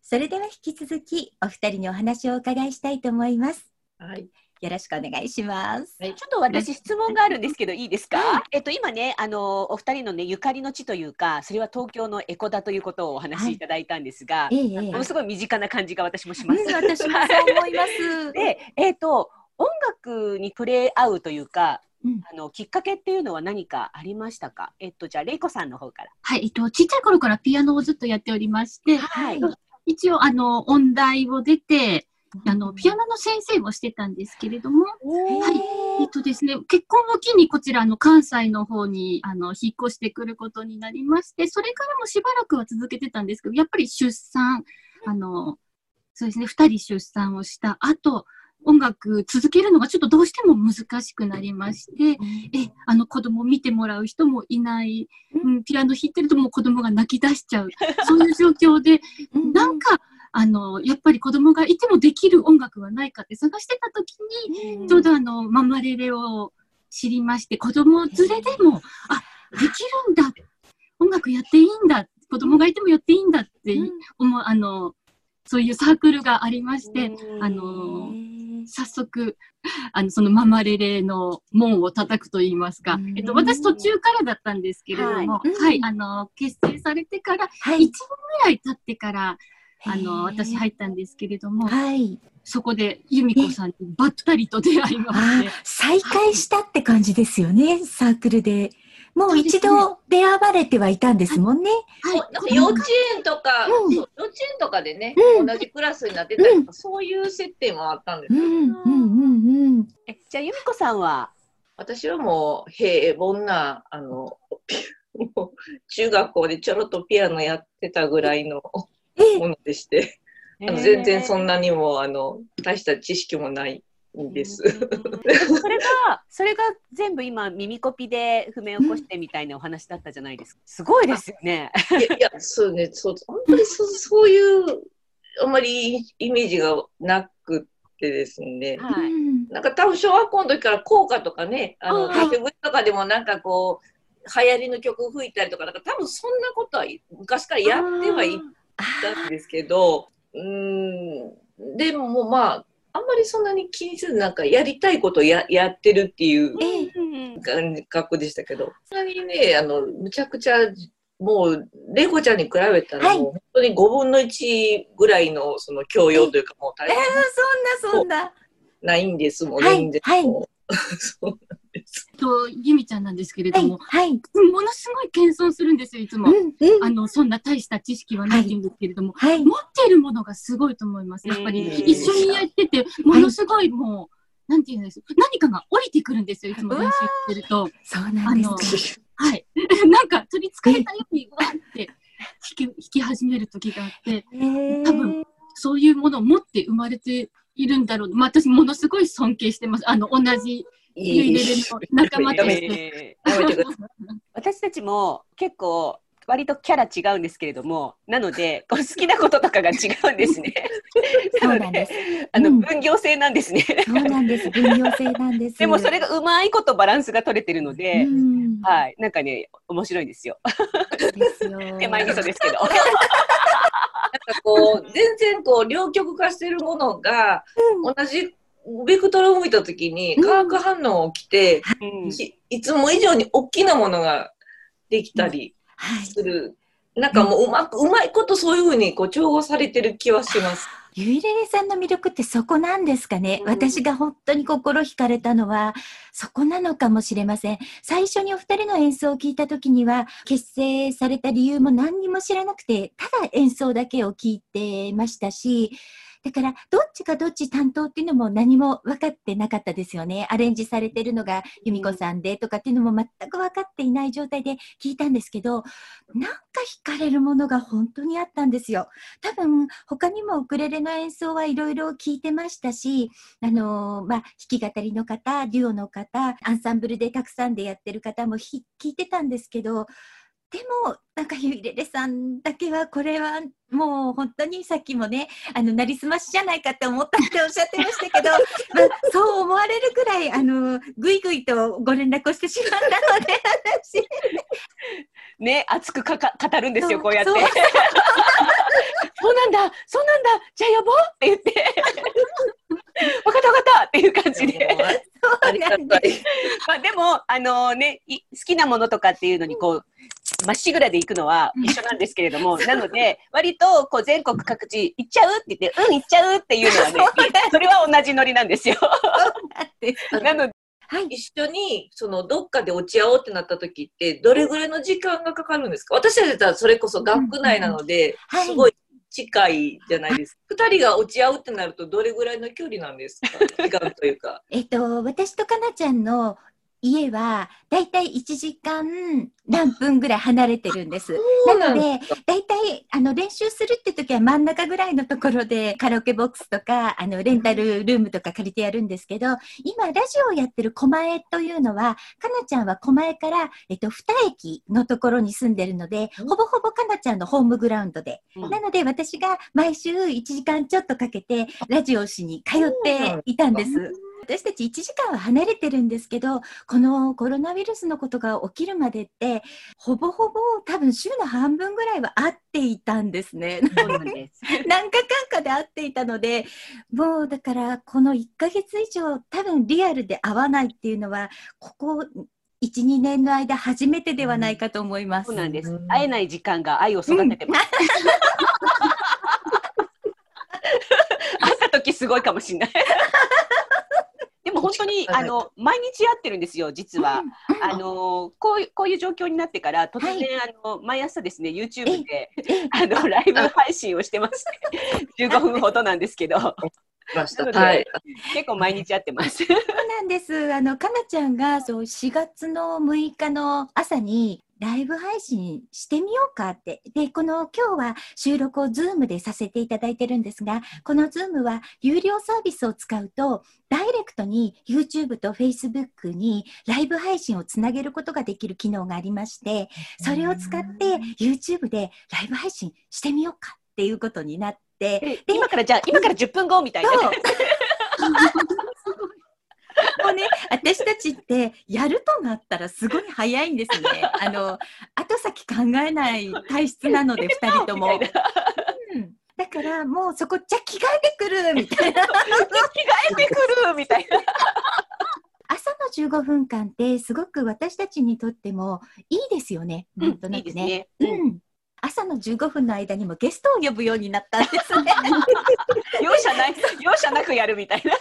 S1: それでは引き続き、お二人にお話をお伺いしたいと思います。
S3: はい。
S1: よろしくお願いします。
S3: はい
S5: ちょっと私質問があるんですけどいいですか、えっと今ねあのお二人のねゆかりの地というかそれは東京のエコだということをお話しいただいたんですが、
S1: ええええ
S5: ものすごい身近な感じが私もします。
S1: うん私もそう思います。
S5: で、えっ、と音楽に触れ合うというか、
S1: うん
S5: あのきっかけっていうのは何かありましたか？えっとじゃあレイコさんの方から。
S4: はい、えっと、ちっちゃい頃からピアノをずっとやっておりまして、
S5: はい
S4: 一応、あの、音大を出て、あの、ピアノの先生をしてたんですけれども、はい。えっとですね、結婚を機にこちら、あの、関西の方に、あの、引っ越してくることになりまして、それからもしばらくは続けてたんですけど、やっぱり出産、あの、そうですね、二人出産をした後、音楽続けるのがちょっとどうしても難しくなりまして、え、あの子供見てもらう人もいない、うん、ピアノ弾いてるともう子供が泣き出しちゃう、そういう状況で、なんか、あの、やっぱり子供がいてもできる音楽はないかって探してた時に、ちょうどあの、ママレレを知りまして、子供連れでも、あ、できるんだ、音楽やっていいんだ、子供がいてもやっていいんだって思う、あの、そういうサークルがありまして、あの、早速、あの、そのママレレの門を叩くと言いますか、えっと、私途中からだったんですけれども、
S1: はい。
S4: はい、あの、結成されてから、1
S1: はい。
S4: 年ぐらい経ってから、あの、私入ったんですけれども、
S1: はい。
S4: そこで由美子さんにばったりと出会いま
S1: あ
S4: して、
S1: 再会したって感じですよね、サークルで。もう一度出会われてはいたんですもんね。
S4: はい、
S3: なんか幼稚園とか、
S1: うん
S3: そう幼稚園とかでね、
S1: うん
S3: 同じクラスになってたりとか、そういう設定もあったんですよ。
S1: うん、うん、うん、うん。
S5: えじゃあ由美子さんは？
S3: 私はもう平凡な、あの、ピもう中学校でちょろっとピアノやってたぐらいの
S1: え
S3: ものでして、あの全然そんなにも、あの、大した知識もないんです。
S5: うんそれがそれが全部今耳コピで譜面起こしてみたいなお話だったじゃないですか。すごいですよね。
S3: いや、いやそうね、そう、本当にそそういう、あんまりイメージがなくってですね。
S5: はい。
S3: なんか多分小学校の時から校歌とかね、あの、
S5: あー
S3: カフェブとかでもなんかこう、流行りの曲吹いたりとか、なんか多分そんなことは昔からやってはいたんですけど、うーん、でもまあ、あんまりそんなに気にせずなんかやりたいことをややってるっていう感覚でしたけど、そんなにね、あの、むちゃくちゃ、もう、レコちゃんに比べたら、
S1: はい
S3: もう本当に5分の1ぐらいのその教養というか、もう大
S1: えー
S3: 変
S1: そんな、そんな。
S3: ないんですもん、
S1: はい。はい。
S4: と、由美ちゃんなんですけれ
S1: はい
S4: ども、、
S1: はい。
S4: ものすごい謙遜するんですよ、いつも。
S1: うん、うん。
S4: あの、そんな大した知識はないんですけれども、
S1: はい。
S4: 持っているものがすごいと思います。やっぱり、
S5: うん
S4: 一緒にやってて、ものすごいもう、なんて言うんです何かが降りてくるんですよ、いつも練習してると。
S1: そうなん
S4: あの
S1: です。
S4: はい。なんか取り憑かれたように、わーって弾き弾き始める時があって、多分そういうものを持って生まれているんだろう。まあ、私ものすごい尊敬してます。あの、同じゆい仲間として。
S5: 私たちも結構割とキャラ違うんですけれどもなのでこう好きなこととかが違うんですね。
S1: そうなんです。
S5: あの
S1: うん
S5: 分業制なんですね。
S1: そうなんです。分業制なんです。
S5: でもそれがうまいことバランスが取れてるので、
S1: うん、
S5: はい、なんかね面白いんですよ。
S1: ですよ。
S5: 手前味噌ですけど。
S3: なんかこう、全然こう、両極化してるものが、同じベクトルを向いたときに、
S1: うん
S3: 化学反応起きて、
S5: うん
S3: きいつも以上に大きなものができたり
S1: はい。
S3: する。なんかもううまく、うまいことそういうふうにこう調合されてる気はします。
S1: ゆいれれさんの魅力ってそこなんですかね、
S5: うん
S1: 私が本当に心惹かれたのはそこなのかもしれません。最初にお二人の演奏を聞いた時には結成された理由も何にも知らなくてただ演奏だけを聞いてましたしだからどっちがどっち担当っていうのも何も分かってなかったですよね。アレンジされてるのが由美子さんでとかっていうのも全く分かっていない状態で聞いたんですけどなんか惹かれるものが本当にあったんですよ。多分他にもウクレレの演奏はいろいろ聞いてましたし、あのーまあ、弾き語りの方、デュオの方、アンサンブルでたくさんでやってる方もひ聞いてたんですけど、でも、なんかゆいれれさんだけはこれはもう本当にさっきもね、あの、なりすましじゃないかって思ったっておっしゃってましたけど、まあ、そう思われるぐらい、あの、ぐいぐいとご連絡をしてしまったので、私。
S5: ね、熱くかか語るんですよ、こうやって。
S1: そう
S5: なんだ、そうなんだ、じゃあ呼ぼうって言って。わかったわかったっていう感じで。まあでも、あのね、い好きなものとかっていうのにこう、まっしぐらで行くのは一緒なんですけれども、なので、割とこう全国各地行っちゃうって言って、うん、行っちゃうっていうのはね、それは同じノリなんですよ。なので、
S1: はい。
S3: 一緒にそのどっかで落ち合おうってなった時ってどれぐらいの時間がかかるんですか？私たちだったらそれこそ学区内なので
S1: はい。
S3: すごい近いじゃないですか。二人が落ち合うってなるとどれぐらいの距離なんですか？時間というか。
S1: えっと、私とかなちゃんの家は、だいたい1時間何分ぐらい離れてるんです。なので、だいたい、あの、練習するって時は真ん中ぐらいのところでカラオケボックスとか、あの、レンタルルームとか借りてやるんですけど、今、ラジオをやってる狛江というのは、かなちゃんは狛江から、えっと、二駅のところに住んでるので、
S3: うん
S1: ほぼほぼかなちゃんのホームグラウンドで。
S5: うん
S1: なので、私が毎週1時間ちょっとかけて、ラジオをしに通っていたんです。私たち1時間は離れてるんですけど、このコロナウイルスのことが起きるまでって、ほぼほぼ多分週の半分ぐらいは会っていたんですね。
S5: そうなんです。
S1: 何回かんかで会っていたので、もうだからこの1ヶ月以上多分リアルで会わないっていうのは、ここ1、2年の間初めてではないかと思います。
S5: そうなん会えない時間が愛を育ててます。会った時すごいかもしれない。本当にあの毎日会ってるんですよ、実は。
S1: うん
S5: あのこういうこういう状況になってから突然、
S1: はい
S5: あの毎朝ですね YouTube で
S1: ええ
S5: あのライブ配信をしてまして 15分ほどなんですけど
S3: はい。
S5: 結構毎日会ってます。
S1: そうなんです。あの、かなちゃんが、そう、4月の6日の朝に、ライブ配信してみようかって。で、この今日は収録をズームでさせていただいてるんですが、このズームは有料サービスを使うと、ダイレクトに YouTube と Facebook にライブ配信をつなげることができる機能がありまして、それを使って YouTube でライブ配信してみようかっていうことになって、
S5: で今からじゃあ今から10分後みたいな。
S1: もうね、私たちってやるとなったらすごい早いんですね。あの、後先考えない体質なので、二人とも。だからもうそこ、じゃあ着替えてくるみたいな。
S5: 着替えてくるみたいな。
S1: 朝の15分間ってすごく私たちにとってもいいですよね。なんとないくね。朝の15分の間にもゲストを呼ぶようになったんですね。
S5: 容赦ない容赦なくやるみたいな。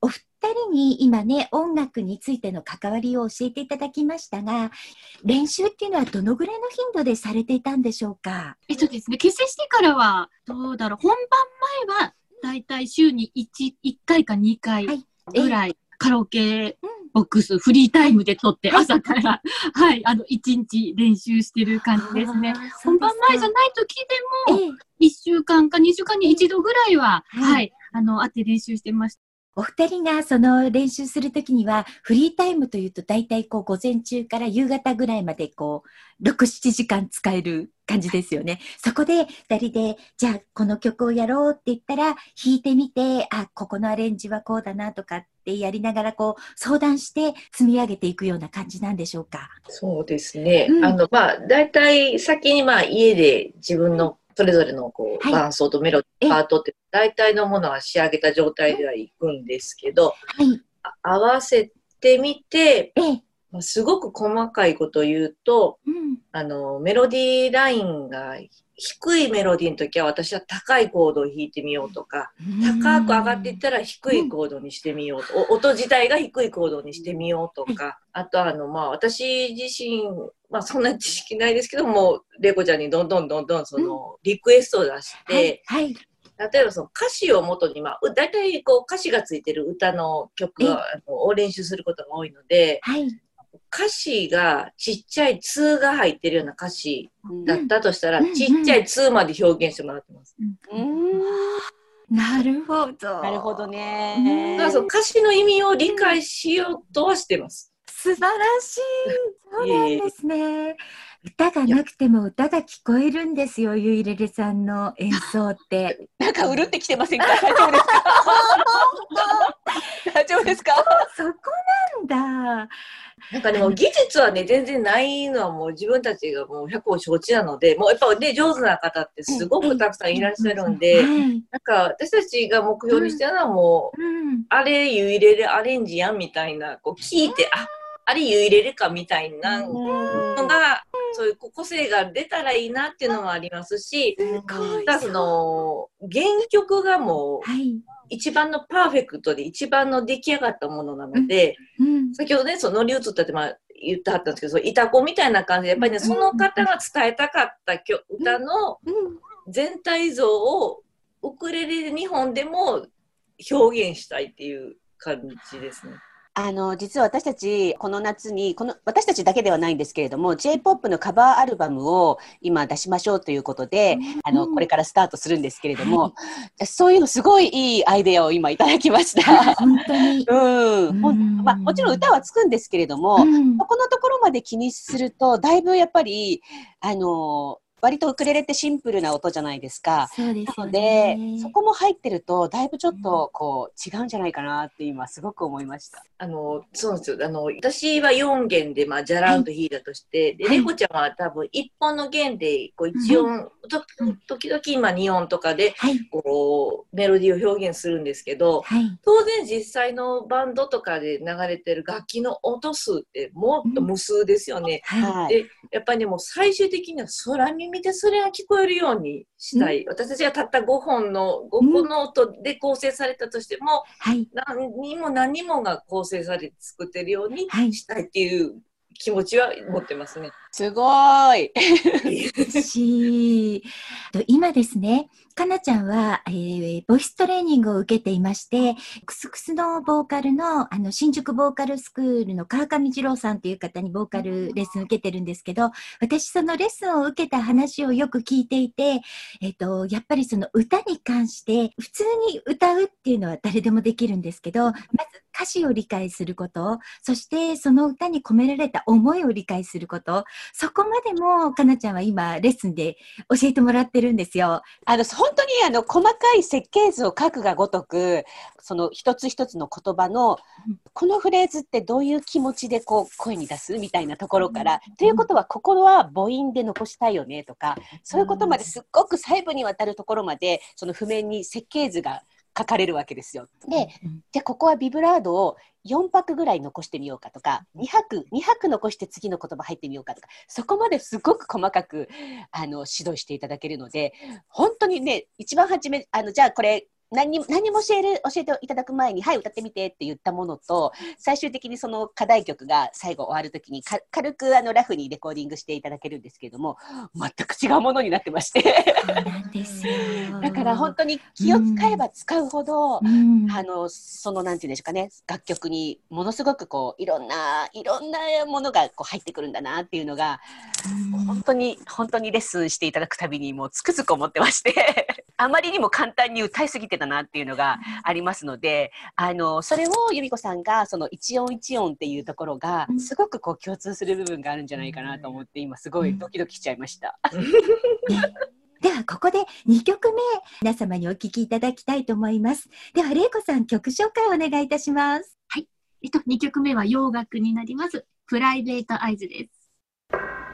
S1: お二人に今ね、音楽についての関わりを教えていただきましたが、練習っていうのはどのぐらいの頻度でされていたんでしょうか？
S4: えっとですね、結成してからは、どうだろう、本番前は、だいたい週に 1, 1回か2回
S1: はい。
S4: ぐらい、カラオケ
S1: うん
S4: ボックス、フリータイムで撮って、
S1: はい。
S4: 朝から、はい、あの、1日練習してる感じですね。
S1: あー
S4: 本番前じゃない時でも、
S1: ですかええ。
S4: 1週間か2週間に1度ぐらいは、
S1: はい。
S4: はい、あの、会って練習してました。
S1: お二人がその練習するときには、フリータイムというと大体こう午前中から夕方ぐらいまでこう、6、7時間使える感じですよね。そこで二人で、じゃあこの曲をやろうって言ったら、弾いてみて、あ、ここのアレンジはこうだなとかってやりながらこう、相談して積み上げていくような感じなんでしょうか？
S3: そうですね。
S1: うん
S3: あの、まあ、大体先にまあ家で自分のそれぞれのこう、
S1: はい。
S3: 伴奏とメロディー、
S1: え。
S3: パートって大体のものは仕上げた状態ではいくんですけど、
S1: はい。
S3: あ合わせてみて、すごく細かいことを言うと、
S1: うん。
S3: あの、メロディーラインが低いメロディーの時は私は高いコードを弾いてみようとか、高く上がっていったら低いコードにしてみようと、お音自体が低いコードにしてみようとか、あとあの、まあ私自身、まあそんな知識ないですけども、レコちゃんにどんどんどんどんそのリクエストを出して、
S1: はい。はい。
S3: 例えばその歌詞を元に、まあ、う大体こう歌詞がついてる歌の曲を練習することが多いので、
S1: はい。
S3: 歌詞がちっちゃい2が入ってるような歌詞だったとしたら、
S1: うん
S3: ちっちゃい2まで表現してもらってます。
S5: うん
S1: なるほど。
S5: なるほど
S1: うん
S5: ね。
S3: だからその歌詞の意味を理解しようとはしてます。
S1: 素晴らしい。そうなんですね。歌がなくても歌が聞こえるんですよ、ゆいれれさんの演奏って。
S5: なんかうるってきてませんか？大丈夫ですか？大丈夫ですか？
S1: そこなんだ。
S3: なんかでも技術はね、全然ないのはもう自分たちがもう100を承知なので、もうやっぱね、上手な方ってすごくたくさんいらっしゃるんで、
S1: はい。
S3: なんか私たちが目標にしてるのはもう、
S1: うん。
S3: あれゆいれれアレンジやんみたいな、こう聞いて、あ、あれゆいれれかみたいなのが、そういう個性が出たらいいなっていうのもありますし、ただその、原曲がもう
S1: はい。
S3: 一番のパーフェクトで一番の出来上がったものなので、
S1: うん。
S3: 先ほどね、その乗り移ったってまあ言ってはったんですけど、いたこみたいな感じで、やっぱりね、その方が伝えたかった曲歌の
S1: うん。
S3: 全体像をウクレレ2本でも表現したいっていう感じですね。
S5: あの、実は私たち、この夏に、この、私たちだけではないんですけれども、J-POP のカバーアルバムを今出しましょうということで、あの、これからスタートするんですけれども、そういうのすごいいいアイデアを今いただきました。
S1: 本当に。
S5: うん。まあ、もちろん歌はつくんですけれども、
S1: うん
S5: そこのところまで気にすると、だいぶやっぱり、あの、割とウクレレってシンプルな音じゃないですか。
S1: すよ
S5: なので
S1: ね。、
S5: そこも入ってると、だいぶちょっと、こう、違うんじゃないかなって今、すごく思いました。
S3: あの、そうですよ。あの、私は4弦で、まあ、ジャランと弾いたとして、で、
S1: はい
S3: レコちゃんは多分1本の弦で、こう、1音、と時々、まあ、2音とかで、
S1: はい。
S3: こう、メロディーを表現するんですけど、
S1: はい。
S3: 当然実際のバンドとかで流れてる楽器の音数ってもっと無数ですよね。
S1: はい。
S5: はい。
S3: でやっぱりねもう最終的には空耳でそれが聞こえるようにしたい、私たちがたった5本の5個の音で構成されたとしても、
S1: はい。
S3: 何にも何にもが構成されて作ってるように
S1: はい
S3: したいっていう気持ちは持ってますね。
S5: すごーい。
S1: しと今ですね、かなちゃんは、えーボイストレーニングを受けていまして、クスクスのボーカルの、あの、新宿ボーカルスクールの川上二郎さんという方にボーカルレッスン受けてるんですけど、私そのレッスンを受けた話をよく聞いていて、えっ、と、やっぱりその歌に関して、普通に歌うっていうのは誰でもできるんですけど、まず歌詞を理解すること、そしてその歌に込められた思いを理解すること、そこまでもかなちゃんは今レッスンで教えてもらってるんですよ。
S5: あの、本当にあの、細かい設計図を書くがごとく、その一つ一つの言葉の
S1: うん、
S5: このフレーズってどういう気持ちでこう、声に出すみたいなところから、ということは、ここは母音で残したいよねとか、そういうことまですっごく細部にわたるところまで、その譜面に設計図が書かれるわけですよ。で、じゃあここはビブラードを4拍ぐらい残してみようかとか、2拍、2拍残して次の言葉入ってみようかとか、そこまですごく細かくあの指導していただけるので、本当にね、一番初め、あの、じゃあこれ、何にも何にも教える教えていただく前に、はい、歌ってみてって言ったものと、最終的にその課題曲が最後終わるときにか、軽くあのラフにレコーディングしていただけるんですけれども、全く違うものになってまして。だから本当に気を使えば使うほど、
S1: うん。
S5: あの、その、なんていうんでしょうかね、楽曲にものすごくこう、いろんな、いろんなものがこう入ってくるんだなっていうのが、
S1: うん。
S5: 本当に、本当にレッスンしていただくたびにもうつくづく思ってまして、あまりにも簡単に歌いすぎてたなっていうのがありますので、あの、それを由美子さんが、その一音一音っていうところが
S1: う、ん
S5: すごくこう共通する部分があるんじゃないかなと思って、今すごいドキドキしちゃいました。
S1: では、ここで2曲目、皆様にお聴きいただきたいと思います。では、れいこさん、曲紹介お願いいたします。
S4: えっと、2曲目は洋楽になります。プライベートアイズです。
S1: 「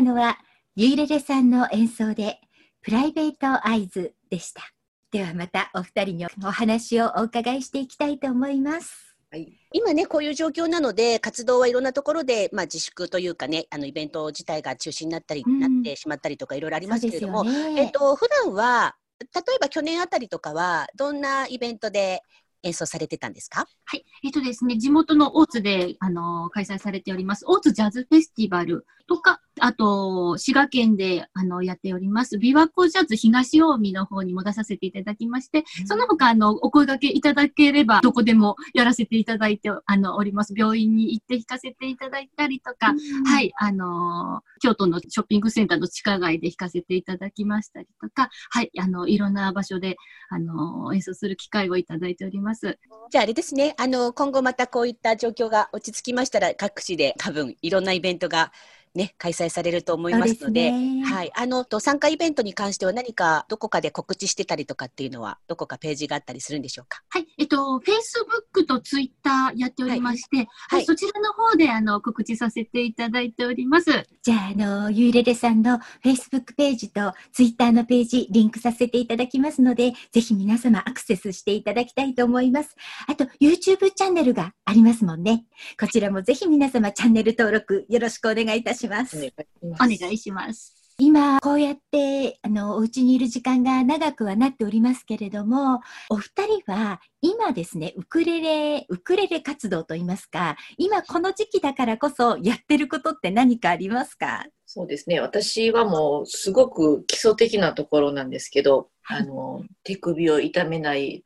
S1: たのは、ゆいれれさんの演奏で、プライベートアイズでした。ではまたお二人にお話をお伺いしていきたいと思います。
S5: 今ね、こういう状況なので、活動はいろんなところで、まあ、自粛というかね、あのイベント自体が中止になったり、
S1: うん
S5: なってしまったりとか、いろいろありますけれども、
S1: ね
S5: えっと、普段は、例えば去年あたりとかは、どんなイベントで演奏されてたんですか？
S4: はい。えっとですね、地元の大津で、あの開催されております、大津ジャズフェスティバルとか、あと、滋賀県で、あの、やっております、琵琶湖ジャズ東近江の方にも出させていただきまして、その他、あの、お声掛けいただければ、どこでもやらせていただいて、あの、おります。病院に行って弾かせていただいたりとか、はい、あのー京都のショッピングセンターの地下街で弾かせていただきましたりとか、はい、あの、いろんな場所で、あのー演奏する機会をいただいております。
S5: じゃああれですね、あの、今後またこういった状況が落ち着きましたら、各地で多分いろんなイベントがね、開催されると思いますので、
S1: で
S5: はい。あの、と参加イベントに関しては何かどこかで告知してたりとかっていうのは、どこかページがあったりするんでしょうか？
S4: はい、えっと、Facebook と Twitter やっておりまして、はい、
S5: はい
S4: そちらの方で、あの、告知させていただいております。
S1: じゃあ、あの、ゆいれれさんの Facebook ページと Twitter のページ、リンクさせていただきますので、ぜひ皆様アクセスしていただきたいと思います。あと、YouTube チャンネルがありますもんね。こちらもぜひ皆様チャンネル登録よろしくお願いいたします。
S3: お願いします。
S4: お願いします。
S1: 今、こうやって、あの、お家にいる時間が長くはなっておりますけれども、お二人は、今ですね、ウクレレ、ウクレレ活動といいますか、今この時期だからこそやってることって何かありますか？
S3: そうですね。私はもうすごく基礎的なところなんですけど、
S1: はい
S3: あの、手首を痛めない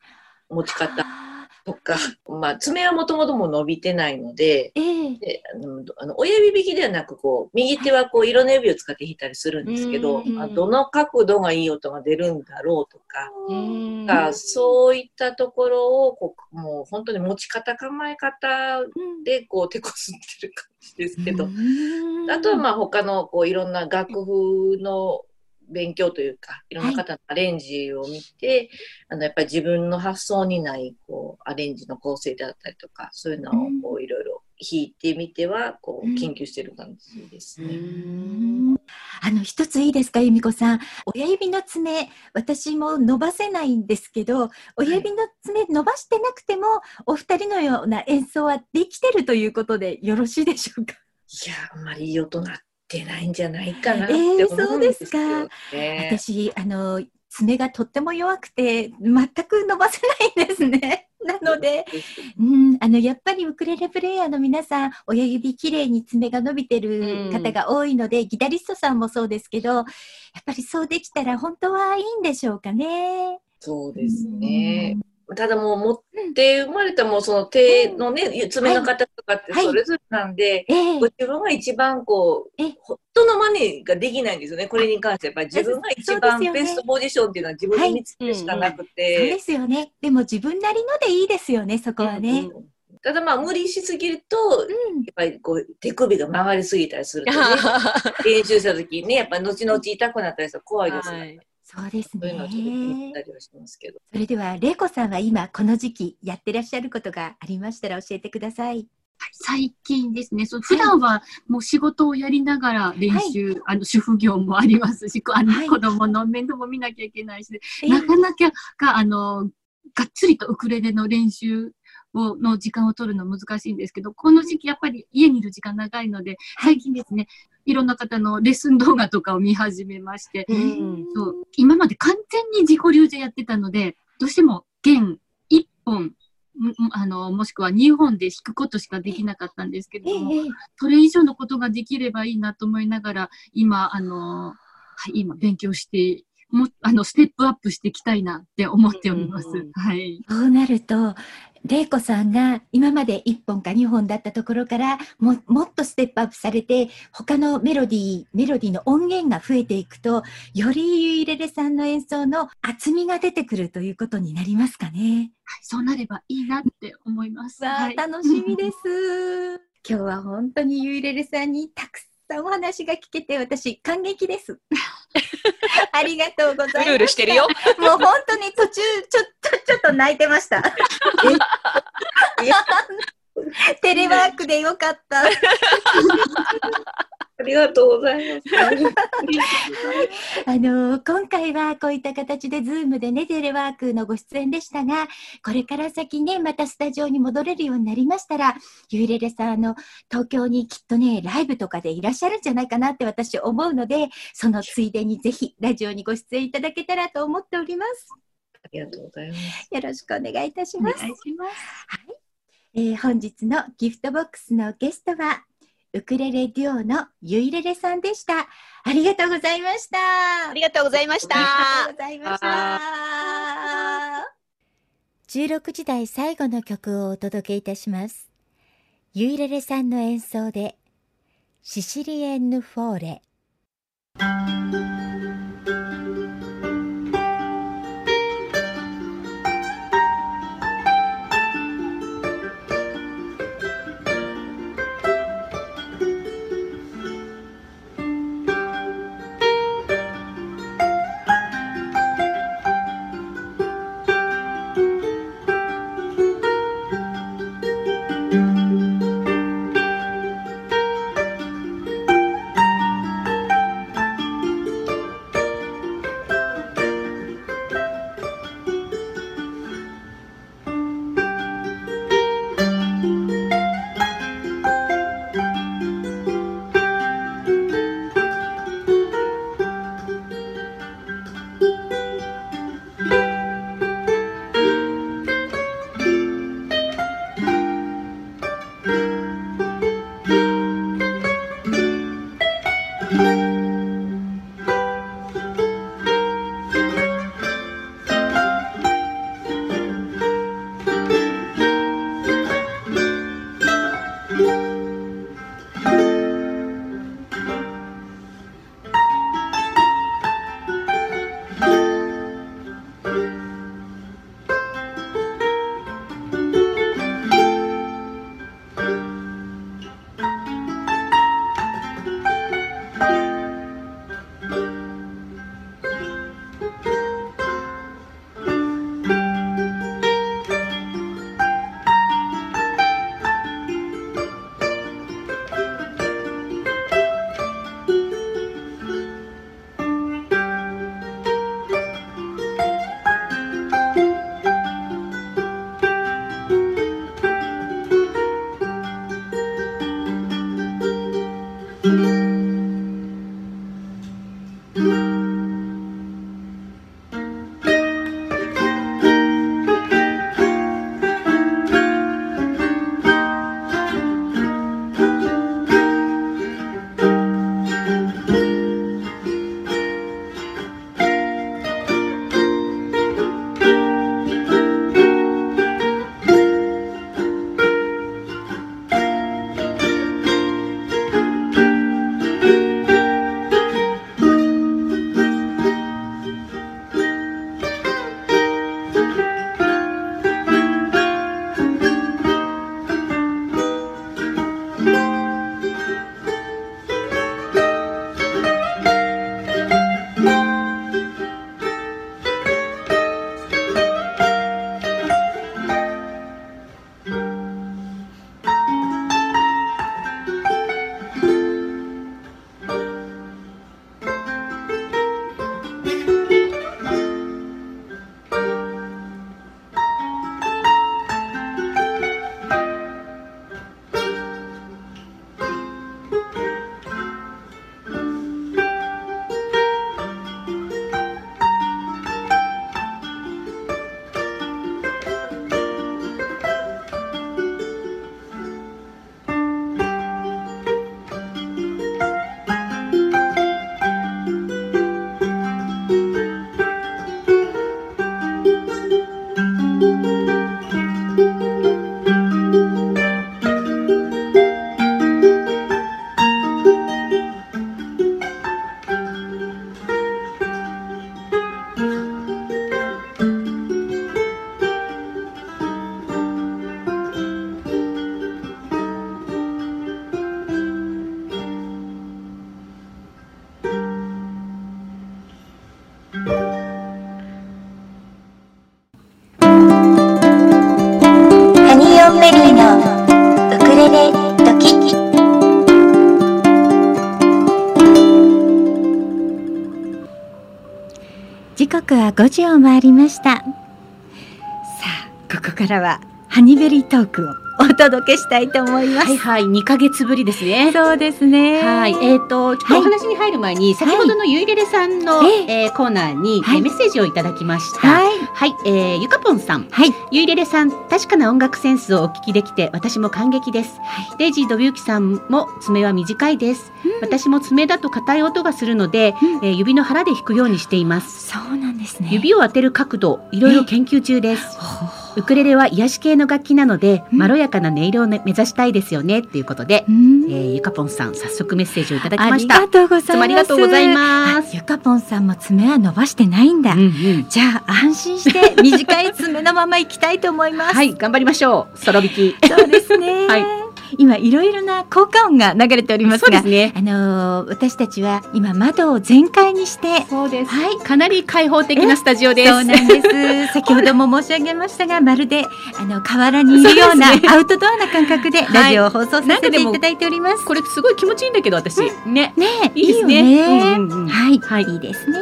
S3: 持ち方
S1: あ
S3: とか、まあ、爪はもともとも伸びてないので、
S1: ーええ。
S3: であのあの親指引きではなくこう右手はこう色の指を使って弾いたりするんですけど、
S5: うん
S3: あどの角度がいい音が出るんだろうとか、
S5: うん
S3: がそういったところをこうもう本当に持ち方構え方でこう手こずってる感じですけど、
S1: うん。
S3: あとはまあ他のこういろんな楽譜の勉強というかいろんな方のアレンジを見て、あのやっぱり自分の発想にないこうアレンジの構成であったりとかそういうのをこういろいろ弾いてみてはこ
S1: う
S3: 研究してる感じですね。
S1: うんあの、一ついいですか、由美子さん。親指の爪、私も伸ばせないんですけど、親指の爪伸ばしてなくても、お二人のような演奏はできてるということでよろしいでしょうか？
S3: いやあんまりいい音なってないんじゃないかなっ
S1: えー
S3: て思うんですよ
S1: そう
S3: ね。
S1: 私、あの、爪がとっても弱くて、全く伸ばせないんですね。なので、うん、あの、やっぱりウクレレプレイヤーの皆さん、親指きれいに爪が伸びてる方が多いので、ギタリストさんもそうですけど、やっぱりそうできたら本当はいいんでしょうかね。
S3: そうですね。ただもう持って生まれたもうその手のね、爪の形とかって
S1: はい。
S3: それぞれなんで、
S1: ええ。
S3: ご自分が一番こう
S1: え、
S3: 人の真似ができないんですよね。これに関してやっぱり自分が一番ベストポジションっていうのは自分で見つけるしかなく
S1: そう
S3: て
S1: で。すよね。でも自分なりのでいいですよね、そこはね。
S3: うんただまあ無理しすぎると、や
S1: うん。
S3: っぱりこう手首が曲がりすぎたりするとね、練習した時にね、やっぱ後々痛くなったりしたら怖いですよね。
S5: はい
S1: そうです
S3: そういうのをちょっと気にし
S1: ね
S3: た。りはしますけど。
S1: それでは、玲子さんは今この時期やってらっしゃることがありましたら教えてください。
S4: 最近ですね、そう普段はもう仕事をやりながら練習、あの主婦業もありますし、こあの
S1: はい
S4: 子供の面倒も見なきゃいけないし、
S1: え
S4: なかなかがあのがっつりとウクレレの練習をの時間を取るの難しいんですけど、この時期やっぱり家にいる時間長いので、最近ですね、いろんな方のレッスン動画とかを見始めまして、
S5: うん。
S4: そう。今まで完全に自己流でやってたので、どうしても弦1本、あのもしくは2本で弾くことしかできなかったんですけれ
S1: え
S4: ども、
S1: え。
S4: それ以上のことができればいいなと思いながら、今、あの、はい、今勉強して、もあの、ステップアップしていきたいなって思っております。はい。
S1: そうなると、玲子さんが今まで1本か2本だったところからももっとステップアップされて他のメロディー、メロディーの音源が増えていくとよりゆいれれさんの演奏の厚みが出てくるということになりますかね。
S4: はいそうなればいいなって思います。はい
S1: 楽しみです。今日は本当にゆいれれさんにたくさんお話が聞けて私感激です。ありがとうございます。
S5: うるうるしてるよ。
S1: もう本当に途中ちょっとちょっと泣いてました。テレワークでよかった。
S3: りがとうございます。
S1: あの今回はこういった形でズームでねテレワークのご出演でしたがこれから先ねまたスタジオに戻れるようになりましたらゆいれれさんあの東京にきっとねライブとかでいらっしゃるんじゃないかなって私思うのでそのついでにぜひラジオにご出演いただけたらと思っております。
S3: ありがとうございます。
S1: よろしくお願いいたし
S4: お願
S1: ます。
S4: いします。
S1: はい、えー本日のギフトボックスのゲストはウクレレデュオのゆいれれさんでした。ありがとうございました。
S5: ありがとうございました。
S1: ありがとうございました。16時台最後の曲をお届けいたします。ゆいれれさんの演奏で、シシリエンヌ・フォーレ。刻は5時を回りました。さあここからはハニベリートークを。お届けしたいと思います、
S2: はいはい、2ヶ月ぶりですね。
S1: そうですね
S2: はい、えっ、と、ちょっとお話に入る前に、先ほどのゆいれれさんの、
S1: はい
S2: えーコーナーに、
S1: はい
S2: えーメッセージをいただきました。
S1: はい
S2: はい、えーゆかぽんさん。
S1: はい
S2: ゆいれれさん、確かな音楽センスをお聞きできて、私も感激です。デイジー・ドビューキさんも爪は短いです。私も爪だと硬い音がするので、
S1: うん
S2: えー指の腹で弾くようにしています。
S1: そうなんですね
S2: 指を当てる角度、いろいろ研究中です。ウクレレは癒し系の楽器なので、
S1: うん。
S2: まろやかな音色を、ね、目指したいですよねっていうことで、
S1: うん。
S2: えーゆかぽんさん早速メッセージをいただき
S1: あ
S2: ました。
S1: りがとうございます。
S2: ありがとうございます。
S1: あゆかぽんさんも爪は伸ばしてないんだ、
S2: うんうん。
S1: じゃあ安心して短い爪のまま行きたいと思います。
S2: はい、頑張りましょう。ソロ弾き。
S1: そうですね、
S2: はい
S1: 今いろいろな効果音が流れておりますが
S2: ね。
S1: あのー私たちは今窓を全開にして
S2: そうです。
S1: はい
S2: かなり開放的なスタジオです。
S1: そうなんです。先ほども申し上げましたが、まるであの河原にいるようなアウトドアな感覚で
S2: はい
S1: ラジオを放送させていただいております。
S2: これすごい気持ちいいんだけど、私。ね。
S1: ねえ、
S2: いいですね
S1: いいよね。
S2: うんうんうん
S1: はい、
S2: はい
S1: いいですね。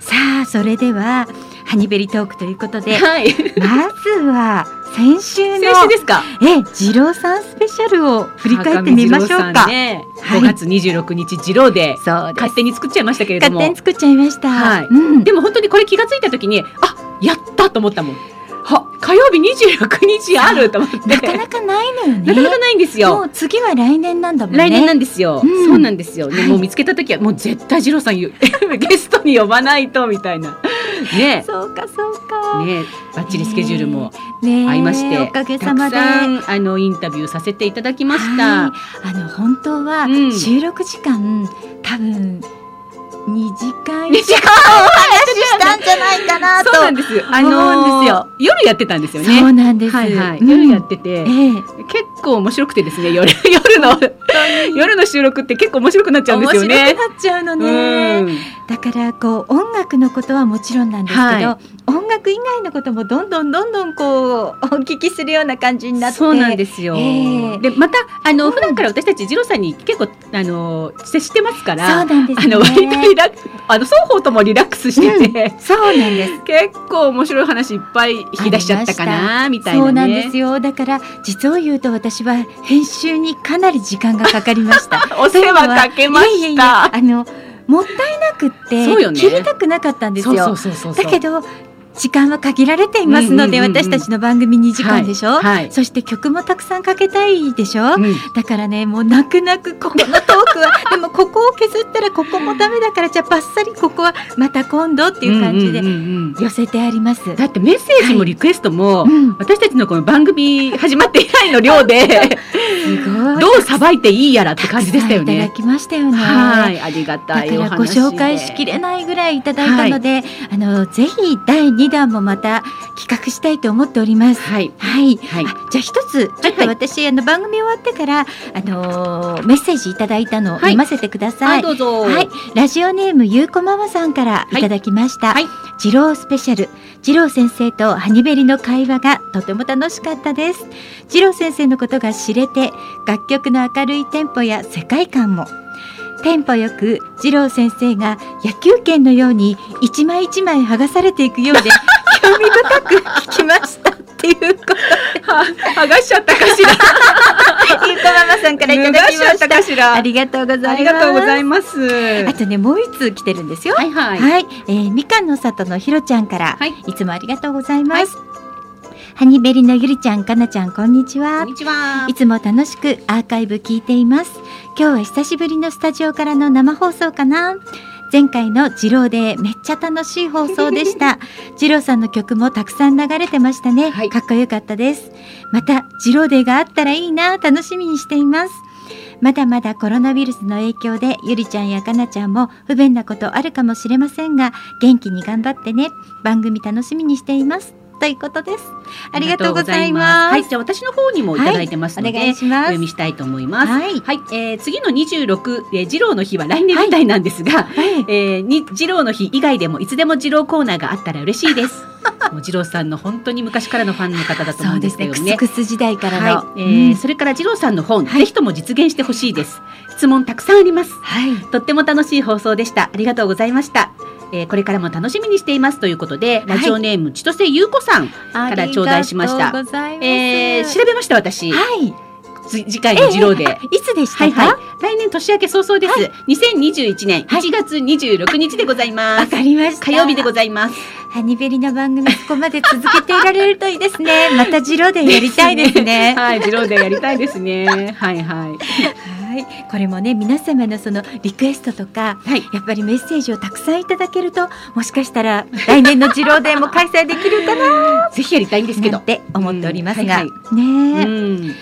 S1: さあ、それではハニベリトークということで、
S2: はい。
S1: まずは先週の
S2: 先週ですか？
S1: え、次郎さんスペシャルを振り返ってみましょうか。
S2: んね、
S1: はい
S2: 5月26日次郎で。勝手に作っちゃいましたけれども
S1: 勝手に。作っちゃいました。
S2: はい
S1: うん。
S2: でも本当にこれ気がついた時に、あ、やったと思ったもん。は、火曜日26日あると思って。
S1: なかなかないのよね。
S2: なかなかないんです
S1: も
S2: よ。
S1: う次は来年なんだもんね。
S2: 来年なんですよ、
S1: うん
S2: そうなんですよ、ね
S1: はい
S2: もう見つけた時はもう絶対二郎さん言う ゲストに呼ばないとみたいなね
S1: そうかそうか。
S2: ねバッチリスケジュールも合いまして、
S1: おかげ
S2: た
S1: さまで。
S2: くさんあのインタビューさせていただきました、
S1: はいあの本当は
S2: うん
S1: 収録時間、多分2時間。
S2: 二時間
S1: お話ししたんじゃないかなと。
S2: そうなんですあの
S1: 思うんですよ。
S2: 夜やってたんですよね。
S1: そうなんです。
S2: はいはい、
S1: うん。
S2: 夜やってて、
S1: ええ。
S2: 結構面白くてですね夜 夜の夜の収録って結構面白くなっちゃうんですよ
S1: 面
S2: ね
S1: 白くなっちゃうのね。
S2: うん。
S1: だからこう音楽のことはもちろんなんですけど、
S2: は
S1: 音楽以外のこともどんどんどんどんこうお聞きするような感じになって。
S2: そうなんですよ。
S1: ええ
S2: でまたあの、普段から私たち次郎さんに結構あの接してますから、
S1: そうなんですね。
S2: あの割とリラあの双方ともリラックスしてて、
S1: そうなんです。
S2: 結構面白い話いっぱい引き出しちゃったかなみたいなね。
S1: そうなんですよ。だから実を言うと私は編集にかなり時間がかかりました。
S2: お世話かけま
S1: いやいやいや
S2: した。
S1: あのもったいなくって切りたくなかったんですよ。だけど時間は限られていますので、私たちの番組2時間でしょ、
S2: はいはい。
S1: そして曲もたくさんかけたいでしょ、
S2: うん。
S1: だからねもう泣く泣くここのトークは でもここを削ったらここもダメだからじゃあバッサリここはまた今度っていう感じで寄せてあります。
S2: だってメッセージもリクエストも、
S1: うん。
S2: 私たちのこの番組始まって以来の量で
S1: すごい。
S2: どうさばいていいやらって感じでしたよね。
S1: いただ。きましたよね。
S2: はい、ありがたいお話で。
S1: ご紹介しきれないぐらいいただいたので、あのぜひ第2弾もまた企画したいと思っております。
S2: はい。
S1: はい、
S2: はい
S1: あじゃあ一つちょっと私、あの番組終わってからあのーメッセージいただいたのを
S2: はい
S1: 読ませてくださ。
S2: はいい、どうぞ。
S1: はい、ラジオネームゆうこママさんからいただきました。
S2: はい
S1: 二郎スペシャル。二郎先生とハニベリの会話がとても楽しかったです。二郎先生のことが知れて、楽曲の明るいテンポや世界観も。テンポよく二郎先生が野球拳のように一枚一枚剥がされていくようで 興味深く聞きましたっていうこと
S2: は剥がしちゃったかしら。
S1: ゆうこママさんからいただきま
S2: した
S1: した。
S2: かしら。
S1: ありがとうございます。
S2: ありがとうございます。
S1: あとね、もう一通来てるんですよ。
S2: はいはい。
S1: はい、えー、みかんの里のひろちゃんから、
S2: はい
S1: いつもありがとうございます。ハニベリのゆりちゃん、かなちゃん、こんにちは
S2: こん。にちは。
S1: いつも楽しくアーカイブ聞いています。今日は久しぶりのスタジオからの生放送かな前回の二郎でめっちゃ楽しい放送でした。二郎さんの曲もたくさん流れてましたね。
S2: はい
S1: かっこよかったです。また、二郎デーがあったらいいな、楽しみにしています。まだまだコロナウイルスの影響でゆりちゃんやかなちゃんも不便なことあるかもしれませんが元気に頑張ってね番組楽しみにしていますということですありがとうございます
S2: はい、じゃあ私の方にもいただいてますので、
S1: お願いします
S2: お読みしたいと思います。
S1: はい
S2: はい、えー次の26、えー、二郎の日は来年みたいなんですが、
S1: はい
S2: えーに二郎の日以外でもいつでも二郎コーナーがあったら嬉しいです。もう二郎さんの本当に昔からのファンの方だと思
S1: そううんで
S2: ですすよね。
S1: ねクスクス時代からの、
S2: はい、えー
S1: うん
S2: それから二郎さんの本、ぜひとも実現してほしいです。質問たくさんあります。
S1: はい
S2: とっても楽しい放送でした。ありがとうございました。えーこれからも楽しみにしていますということで、
S1: い
S2: ラジオネーム千歳優子さん、
S1: から
S2: 頂戴しました
S1: ございます。
S2: えー調べました私、
S1: はい。
S2: つ次回の次郎で。
S1: いつでしたか？
S2: はいはい。来年年明け早々です。2021年1月26日でございます。
S1: わかりました。
S2: 火曜日でございます。
S1: ハニベリの番組ここまで続けていられるといいですね。またジロでやりたいですね。
S2: はい、次郎でやりたいですね。はいはい。
S1: はい。これもね皆様のそのリクエストとか。
S2: はい。
S1: やっぱりメッセージをたくさんいただけるともしかしたら来年のジローデーも開催できるかな
S2: ぜひやりたいんですけど
S1: なん。て思っておりますが、
S2: うんはい
S1: ね
S2: う
S1: え、
S2: ん。
S1: そうか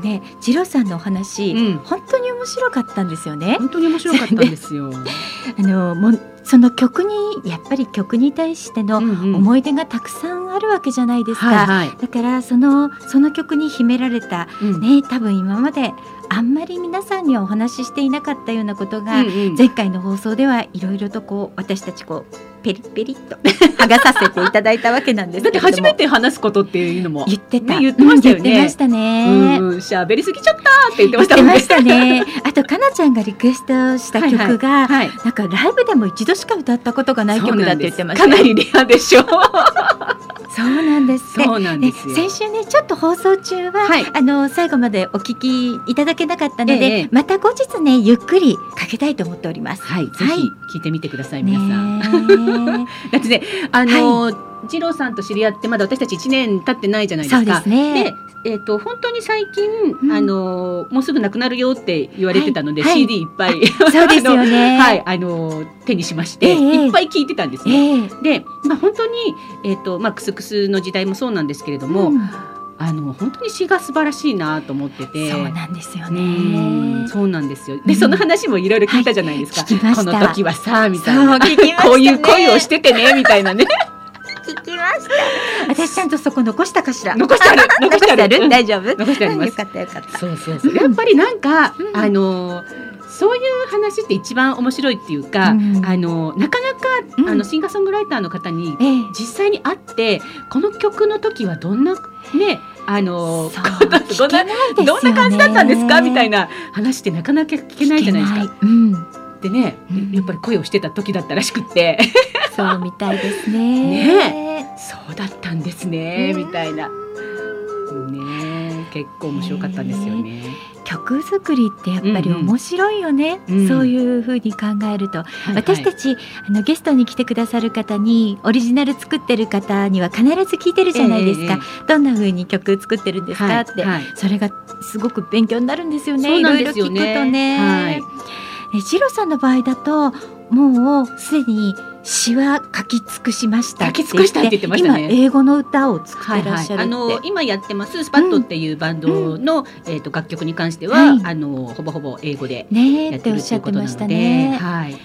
S1: でもねジローさんのお話、
S2: うん
S1: 本当に面白かったんですよね。
S2: 本当に面白かったんですよ。
S1: あのもうその曲にやっぱり曲に対しての思い出がたくさんあるわけじゃないですか。
S2: はいはい。
S1: だからそのその曲に秘められた
S2: うん
S1: ね多分今まであんまり皆さんにはお話ししていなかったようなことが、
S2: うんうん
S1: 前回の放送ではいろいろとこう私たちこうペリッペリッと。剥がさせていただいたわけなんです
S2: だって初めて話すことっていうのも。
S1: 言ってた、
S2: ね言ってましたよね。
S1: うん言ってましたね、
S2: うん。うん、喋りすぎちゃったって言ってま
S1: 言って
S2: したもんね。
S1: ましたね。あとかなちゃんがリクエストした曲が、
S2: はい。
S1: なんかライブでも一度しか歌ったことがない曲だって言ってましたよ。
S2: かなりレアでしょ。う。
S1: そうなんです
S2: そうなん
S1: で
S2: ですよ。
S1: 先週ねちょっと放送中は、
S2: はい
S1: あの最後までお聞きいただけなかったので、
S2: ええ
S1: また後日ねゆっくりかけたいと思っております。
S2: はい、ぜ
S1: はい
S2: ひ聞いてみてください、皆さん。
S1: ね
S2: だってね、あのー、二郎さんと知り合ってまだ私たち1年経ってないじゃない
S1: えそう
S2: ですか。
S1: ですね。
S2: でえっ、と本当に最近、
S1: うん
S2: あのーもうすぐなくなるよって言われてたので、
S1: はいはい
S2: CD いっぱい
S1: そうですよね。
S2: はいあのー手にしまして、
S1: ええ
S2: いっぱい聞いてたんですね。
S1: ええ
S2: で、まあ本当にえっ、とまあクスクスの時代もそうなんですけれども、
S1: うん
S2: あの本当に詩が素晴らしいなと思ってて。
S1: そうなんですよ
S2: うん
S1: ね。
S2: そうなんですよ。で、
S1: うん
S2: その話もいろいろ聞いたじゃないですか。
S1: はい
S2: この時はさみたいな。
S1: ね
S2: こういう恋をしててねみたいなね。
S1: した。私ちゃんとそこ残したかしら？
S2: 残してある。残してある？
S1: 残大丈夫？
S2: 残してあります。
S1: よかったよかった。
S2: そうそうそう。やっぱりなんか、
S1: うん。
S2: あのそういう話って一番面白いっていうか、
S1: うん。
S2: あのなかなか、
S1: うん。
S2: あのシンガーソングライターの方に
S1: ええ。
S2: 実際に会ってこの曲の時はどんなねあのどんなどんな感じだったんですか？みたいな話ってなかなか聞けないじゃないですか。でね、
S1: うん。
S2: やっぱり恋をしてた時だったらしくって。
S1: そうみたいですね。
S2: ね。そうだったんですね、
S1: うん
S2: みたいな。ね結構面白かったんですよね。
S1: 曲作りってやっぱり
S2: うんうん。
S1: 面白いよね、
S2: うん。
S1: そういう風に考えると、
S2: はい
S1: 私たちあのゲストに来てくださる方にオリジナル作ってる方には必ず聞いてるじゃないですか、
S2: ええ
S1: どんな風に曲作ってるんですか、って、
S2: はいはい。
S1: それがすごく勉強になるんですよね。
S2: ね。
S1: いろいろ聞くとね、
S2: はい
S1: えジロさんの場合だともうすでに詩は書き尽くしました。
S2: 書き尽くしたって言ってましたね。
S1: 今英語の歌を作
S2: はいはい
S1: ってらっしゃるって、
S2: あの今やってます。スパットっていうバンドの、えっ、と楽曲に関しては、
S1: はい。
S2: あのほぼほぼ英語でやって
S1: っておっしゃ
S2: るということな
S1: ってました
S2: ので、
S1: ね。
S2: はい。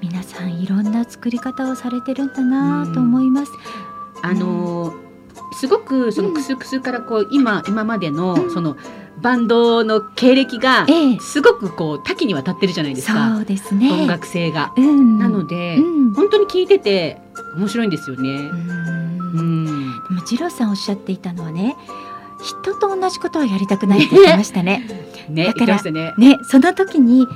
S1: 皆さんいろんな作り方をされてるんだなと思います。
S2: あのすごくその
S1: うん。
S2: クスクスからこう今今までの、
S1: うん。
S2: そのバンドの経歴が
S1: ええ、
S2: すごくこう多岐にわたってるじゃないですか。
S1: そうですね。
S2: 音楽性が。
S1: うん、
S2: なので、
S1: うん、
S2: 本当に聞いてて面白いんですよね。
S1: うん
S2: うん。
S1: でもジローさんおっしゃっていたのはね、人と同じことはやりたくないって言ってましたね。
S2: ね、
S1: だから
S2: ね。
S1: ね、その時に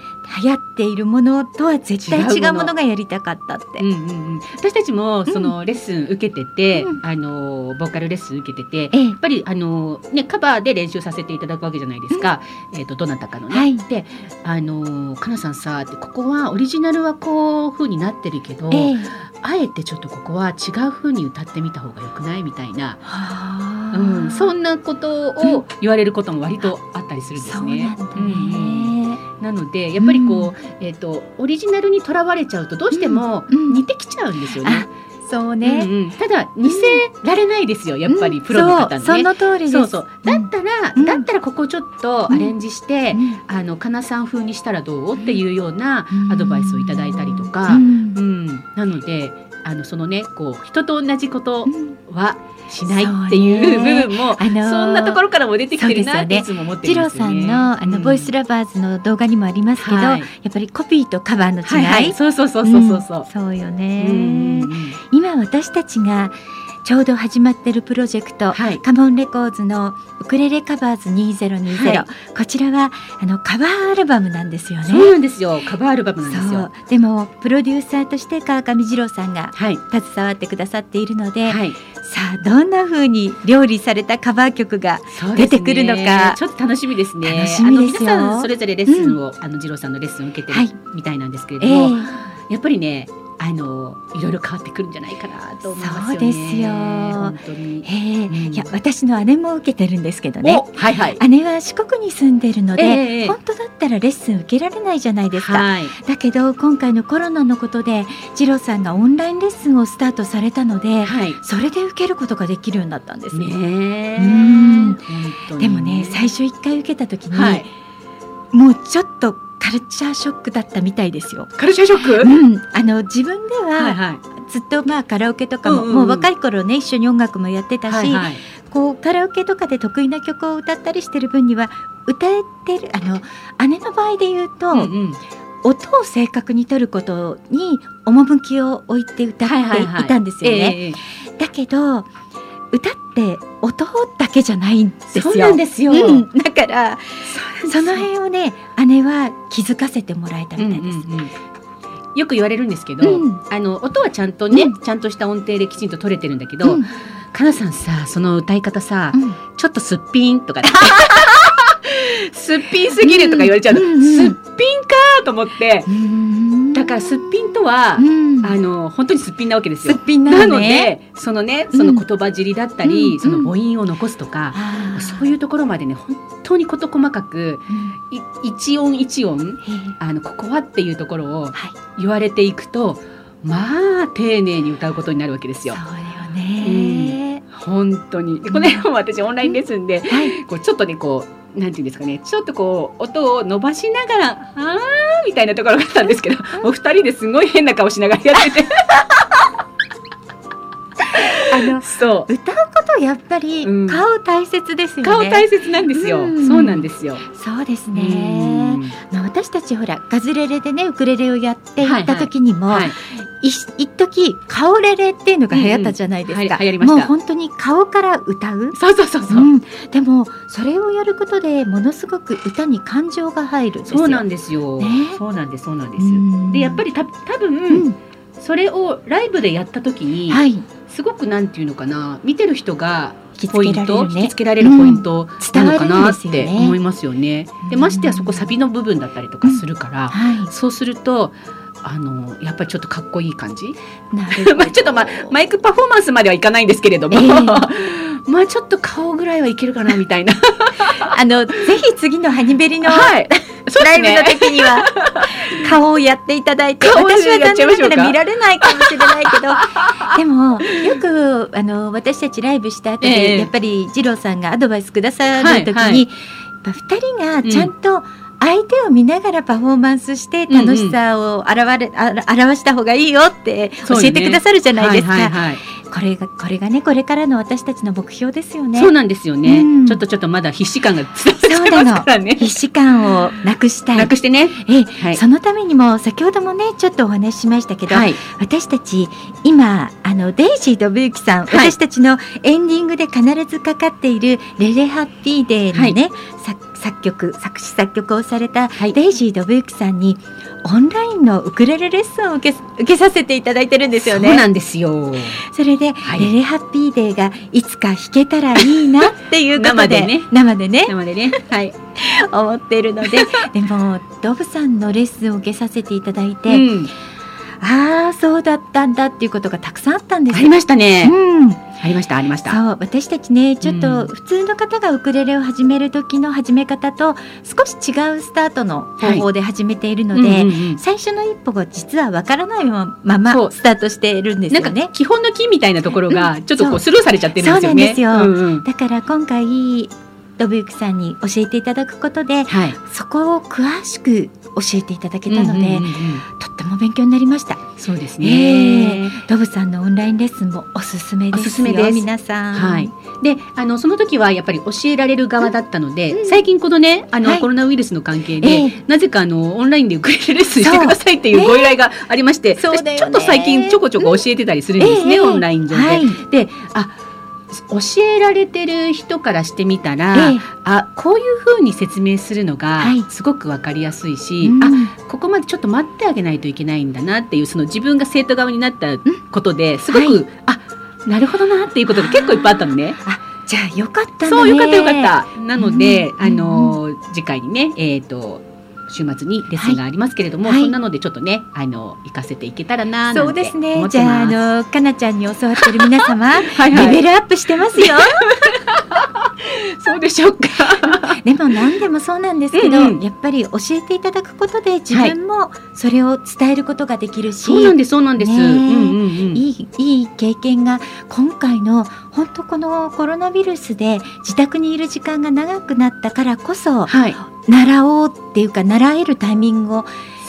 S1: 流行っているものとは絶対違
S2: 違うもの
S1: がやりたかったって。
S2: うんうんうん、私たちもそのレッスン受けてて、
S1: うん
S2: あのボーカルレッスン受けてて、
S1: ええ
S2: やっぱりあのねカバーで練習させていただくわけじゃないですか。えっ、とどなたかのね。
S1: はい
S2: で、あのかなさんさってここはオリジナルはこう風になってるけど、
S1: ええ
S2: あえてちょっとここは違う風に歌ってみた方がよくないみたいな、
S1: はあ
S2: うん、そんなことを言われることも割とあったりするんですね。
S1: な
S2: のでやっぱりこう、えっ、とオリジナルにとらわれちゃうとどうしても
S1: うん。うん
S2: 似てきちゃうんですよね。
S1: そうね。
S2: うんうん。ただ似せられないですよ、やっぱりプロの方
S1: そうそ
S2: ね。
S1: の通り。
S2: そうそう。だったら、
S1: うん。
S2: だったらここちょっとアレンジして、
S1: うん。
S2: あのかなさん風にしたらどう？っていうような
S1: うん。
S2: アドバイスをいただいたりとか、
S1: う
S2: うん。
S1: ん
S2: なのであのそのねこう人と同じこと
S1: うん。
S2: はしないっていう部分も、
S1: あのー
S2: そんなところからも出てきてるなっていつも思って
S1: ジローさ
S2: るんですよね。
S1: んのあの、
S2: うん。
S1: ボイスラバーズの動画にもありますけど、
S2: はい。
S1: やっぱりコピーとカバーの違い、
S2: そうそうそうそうそうそう。
S1: ん。そうよ
S2: う
S1: ね、今私たちがちょうど始まってるプロジェクト、
S2: はい。
S1: カモンレコーズのウクレレカバーズ2020、
S2: はい。
S1: こちらはあのカバーアルバムなんですよね。
S2: そうなんですよ。カバーアルバムなんです
S1: そ
S2: よ
S1: う。でもプロデューサーとして川上二郎さんが
S2: はい。
S1: 携わってくださっているので、
S2: はい。
S1: さあどんな風に料理されたカバー曲が出てくるのか。
S2: ちょっと楽しみですね。
S1: 楽しみです
S2: 皆さんそれぞれレッスンを、あの次郎さんのレッスンを受けてみたいなんですけれど
S1: え
S2: も、
S1: え。
S2: やっぱりねあのいろいろ変わってくるんじゃないかなと思いますよね。
S1: そうですよ。
S2: 本当に。
S1: ええ。
S2: うん。
S1: いや私の姉も受けてるんですけどね。
S2: おはいはい。
S1: 姉は四国に住んでるので、
S2: ええ
S1: 本当だったらレッスン受けられないじゃないですか、
S2: はい。
S1: だけど今回のコロナのことで次郎さんがオンラインレッスンをスタートされたので
S2: はい。
S1: それで受けることができるようになったんですね。
S2: ねえ。
S1: うん。でもね最初一回受けた時に、
S2: はい。
S1: もうちょっとカルチャーショックだったみたいですよ。
S2: カルチャーショック？
S1: うん、あの自分では
S2: はいはい。
S1: ずっとまあカラオケとかも、
S2: うんうん。うん
S1: もう若い頃ね一緒に音楽もやってたし、
S2: はいはい。
S1: こうカラオケとかで得意な曲を歌ったりしてる分には歌えてるあの姉の場合で言うと、
S2: うんうん。
S1: 音を正確に取ることに趣を置いて歌って
S2: はいはいはい
S1: いたんですよね。
S2: ええ
S1: だけど歌って音だけじゃないんですよ。
S2: そうなんですよ、
S1: うん。だからその
S2: 辺
S1: 辺をね姉は気づかせてもらえたみたいです。
S2: よく言われるんですけど、
S1: うん。
S2: あの音はちゃんとね、
S1: うん。
S2: ちゃんとした音程できちんと取れてるんだけど、
S1: うん。
S2: かなさんさその歌い方さ、
S1: うん。
S2: ちょっとすっぴんとか すっぴんすぎるとか言われちゃうの、
S1: うんうん
S2: すっぴんかと思って
S1: うん
S2: だからすっぴんとは、
S1: うん。
S2: あの本当にすっぴんなわけですよ。
S1: すっ。ぴんな
S2: なの。でそのねその言葉尻だったり、
S1: うん。
S2: その母音を残すとか、
S1: あー。
S2: そういうところまでね本当に事細かく
S1: うん。
S2: い一音一音あのここはっていうところを
S1: はい。
S2: 言われていくとまあ丁寧に歌うことになるわけですよ。
S1: そうだよね。
S2: 本当に。でこの辺も私オンラインレッスンで
S1: はい。
S2: こうちょっとねこうなんていうんですかねちょっとこう音を伸ばしながら「あー」みたいなところがあったんですけどお二人ですごい変な顔しながらやってて
S1: あの
S2: そう。
S1: 歌うことやっぱり
S2: うん。
S1: 顔大切ですよね。
S2: 顔大切なんですよ、
S1: うん。
S2: そうなんですよ。
S1: そうです
S2: う
S1: ね。
S2: ん。
S1: まあ私たちほらガズレレでねウクレレをやっていった時にも、
S2: はい。
S1: い一時顔レレっていうのが流行ったじゃないですか。
S2: 流行りました。
S1: もう本当に顔から歌う？
S2: そうそうそうそう、
S1: うん、でもそれをやることでものすごく歌に感情が入る。
S2: そうなんですよ、
S1: ね。
S2: そうなんですそうなんです、
S1: うん。
S2: でやっぱりた多分、
S1: うん。
S2: それをライブでやった時に、
S1: はい
S2: すごくなんていうのかな見てる人がポイント、引きつけられるポイントなのかなって思いますよね。で
S1: うん。
S2: ましてやそこサビの部分だったりとかするから、
S1: は
S2: そうするとあのやっぱりちょっとかっこいい感じ。まあちょっとまマイクパフォーマンスまではいかないんですけれども、
S1: ええ
S2: まあちょっと顔ぐらいはいけるかなみたいな。
S1: あのぜひ次のハニベリの
S2: はい。
S1: ライブの。時には 顔をやっていただいて私は残念ながら見られないかもしれないけど でもよくあの私たちライブした後で、
S2: ええ
S1: やっぱり二郎さんがアドバイスくださる時に、
S2: はいはい
S1: やっぱ二人がちゃんと相手を見ながらパフォーマンスして楽しさを表れ、あら表した方がいいよって教えてくださるじゃないですか。
S2: はいはいはい
S1: これがこれがねこれからの私たちの目標ですよね。
S2: そうなんですよね、
S1: うん
S2: ちょっとちょっとまだ必死感が伝わますからね。
S1: 必死感をなくしたい。
S2: なくしてね。
S1: ええ
S2: はい。
S1: そのためにも先ほどもねちょっとお話ししましたけど、
S2: はい。
S1: 私たち今あのデイジー・信之さん、
S2: はい
S1: 私たちのエンディングで必ずかかっている「レレハッピーデー」のね、作作曲作詞作曲をされた
S2: はい
S1: デイジー・信之さんにオンラインのウクレレレッスンを受け受けさせていただいてるんですよね。
S2: そうなんですよ。
S1: それで、
S2: はい
S1: レレハッピーデーがいつか弾けたらいいな っていうことで
S2: 生でね
S1: 生でね。
S2: はい。
S1: 思っているのででもドブさんのレッスンを受けさせていただいて、
S2: うん。
S1: ああそうだったんだっていうことがたくさんあったんです
S2: ありましたね。
S1: うん、
S2: ありましたありました。
S1: そう私たちねちょっ
S2: うん
S1: と普通の方がウクレレを始める時の始め方と少し違うスタートの方法で始めているので、
S2: うんうんうん
S1: 最初の一歩が実はわからないままスタートしているんです
S2: なんか
S1: よね。
S2: 基本の木みたいなところがちょっとこ
S1: そう
S2: うスルーされちゃってるんですよね。
S1: そうなんですよ
S2: うんうん
S1: だから今回ドブユキさんに教えていただくことで
S2: はい。
S1: そこを詳しく教えていただけたので、
S2: うんうんうんうん
S1: とっても勉強になりました。
S2: そうです
S1: え
S2: ね。
S1: えドブさんのオンラインレッスンもおすすめですよ。
S2: おすすめです
S1: 皆さん。
S2: はい。で、あのその時はやっぱり教えられる側だったので、
S1: うん
S2: 最近このね、あの、
S1: はい
S2: コロナウイルスの関係で、
S1: ええ
S2: なぜかあのオンラインでウクレレレッスンしてくださいっていうご依頼がありまして、
S1: そうだよね
S2: 私ちょっと最近ちょこちょこ教えてたりするんですね、
S1: ええ
S2: オンライン上で。
S1: はい。
S2: で、あ。教えられてる人からしてみたら、
S1: ええ
S2: あこういうふうに説明するのが
S1: はい
S2: すごくわかりやすいし、
S1: うん
S2: あここまでちょっと待ってあげないといけないんだなっていうその自分が生徒側になったことですごく、
S1: はい
S2: あなるほどなっていうことが結構いっぱいあったのね。
S1: じゃあよかったね。
S2: そうよかったよかった。なので、
S1: うん
S2: あの次回にねえっ、と週末にレッスンがありますけれども、
S1: はい
S2: そんなのでちょっとねあの行かせていけたらな
S1: そうですねじゃああ。のかなちゃんに教わってる皆様、
S2: はいはい
S1: レベルアップしてますよ。
S2: そうでしょうか？
S1: でも何でもそうなんですけど、
S2: うんうん
S1: やっぱり教えていただくことで自分もそれを伝えることができるし、
S2: そうなんですそうなんです。
S1: ねえ
S2: うんうんうん。
S1: いいいい経験が今回の本当このコロナウイルスで自宅にいる時間が長くなったからこそ
S2: はい。
S1: 習おうっていうか習えるタイミングを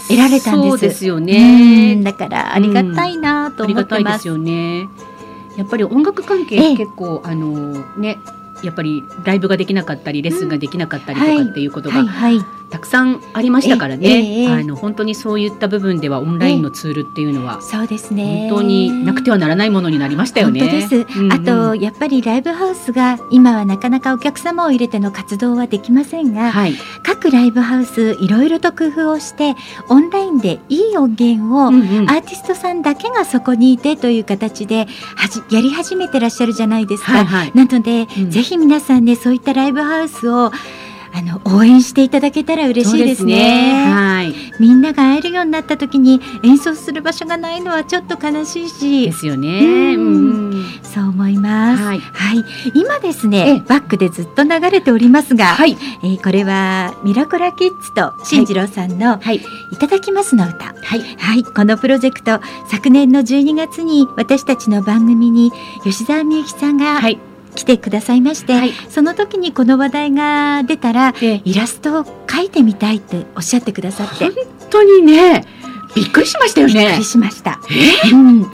S1: 得られたんです。
S2: そうですよ
S1: う
S2: ね
S1: ん。だからありがたいなと
S2: あり
S1: 思ってます。
S2: がたいですよね。やっぱり音楽関
S1: え
S2: 係
S1: え
S2: 結構、あのねやっぱりライブができなかったりレッスンができなかったりとかっていうことが。たくさんありましたからね。あの本当にそういった部分ではオンラインのツールっていうのは
S1: そうですね。
S2: 本当になくてはならないものになりましたよね。
S1: 本当です。
S2: うんうん
S1: あとやっぱりライブハウスが今はなかなかお客様を入れての活動はできませんが、
S2: はい。
S1: 各ライブハウスいろいろと工夫をしてオンラインでいい音源を、
S2: うんうん
S1: アーティストさんだけがそこにいてという形ではじやり始めてらっしゃるじゃないですか。
S2: はいはい。
S1: なので、
S2: うん
S1: ぜひ皆さんねそういったライブハウスをあの応援していただけたら嬉しいですね。
S2: はい。
S1: みんなが会えるようになった時に演奏する場所がないのはちょっと悲しいし
S2: ですよね。
S1: う
S2: うん。
S1: そう思います。
S2: はい。
S1: はい、今です
S2: ええ
S1: ね、バックでずっと流れておりますが、
S2: はい。
S1: えーこれはミラコラキッズと進次郎さんの
S2: はい。
S1: いただきますの歌。
S2: はい。
S1: はい、このプロジェクト、昨年の12月に私たちの番組に吉沢みゆきさんが
S2: はい。
S1: 来てくださいまして、
S2: はい。
S1: その時にこの話題が出たら、
S2: で
S1: イラストを描いてみたいっておっしゃってくださって、
S2: 本当にね、びっくりしましたよね
S1: びっくり。しました。うん、だ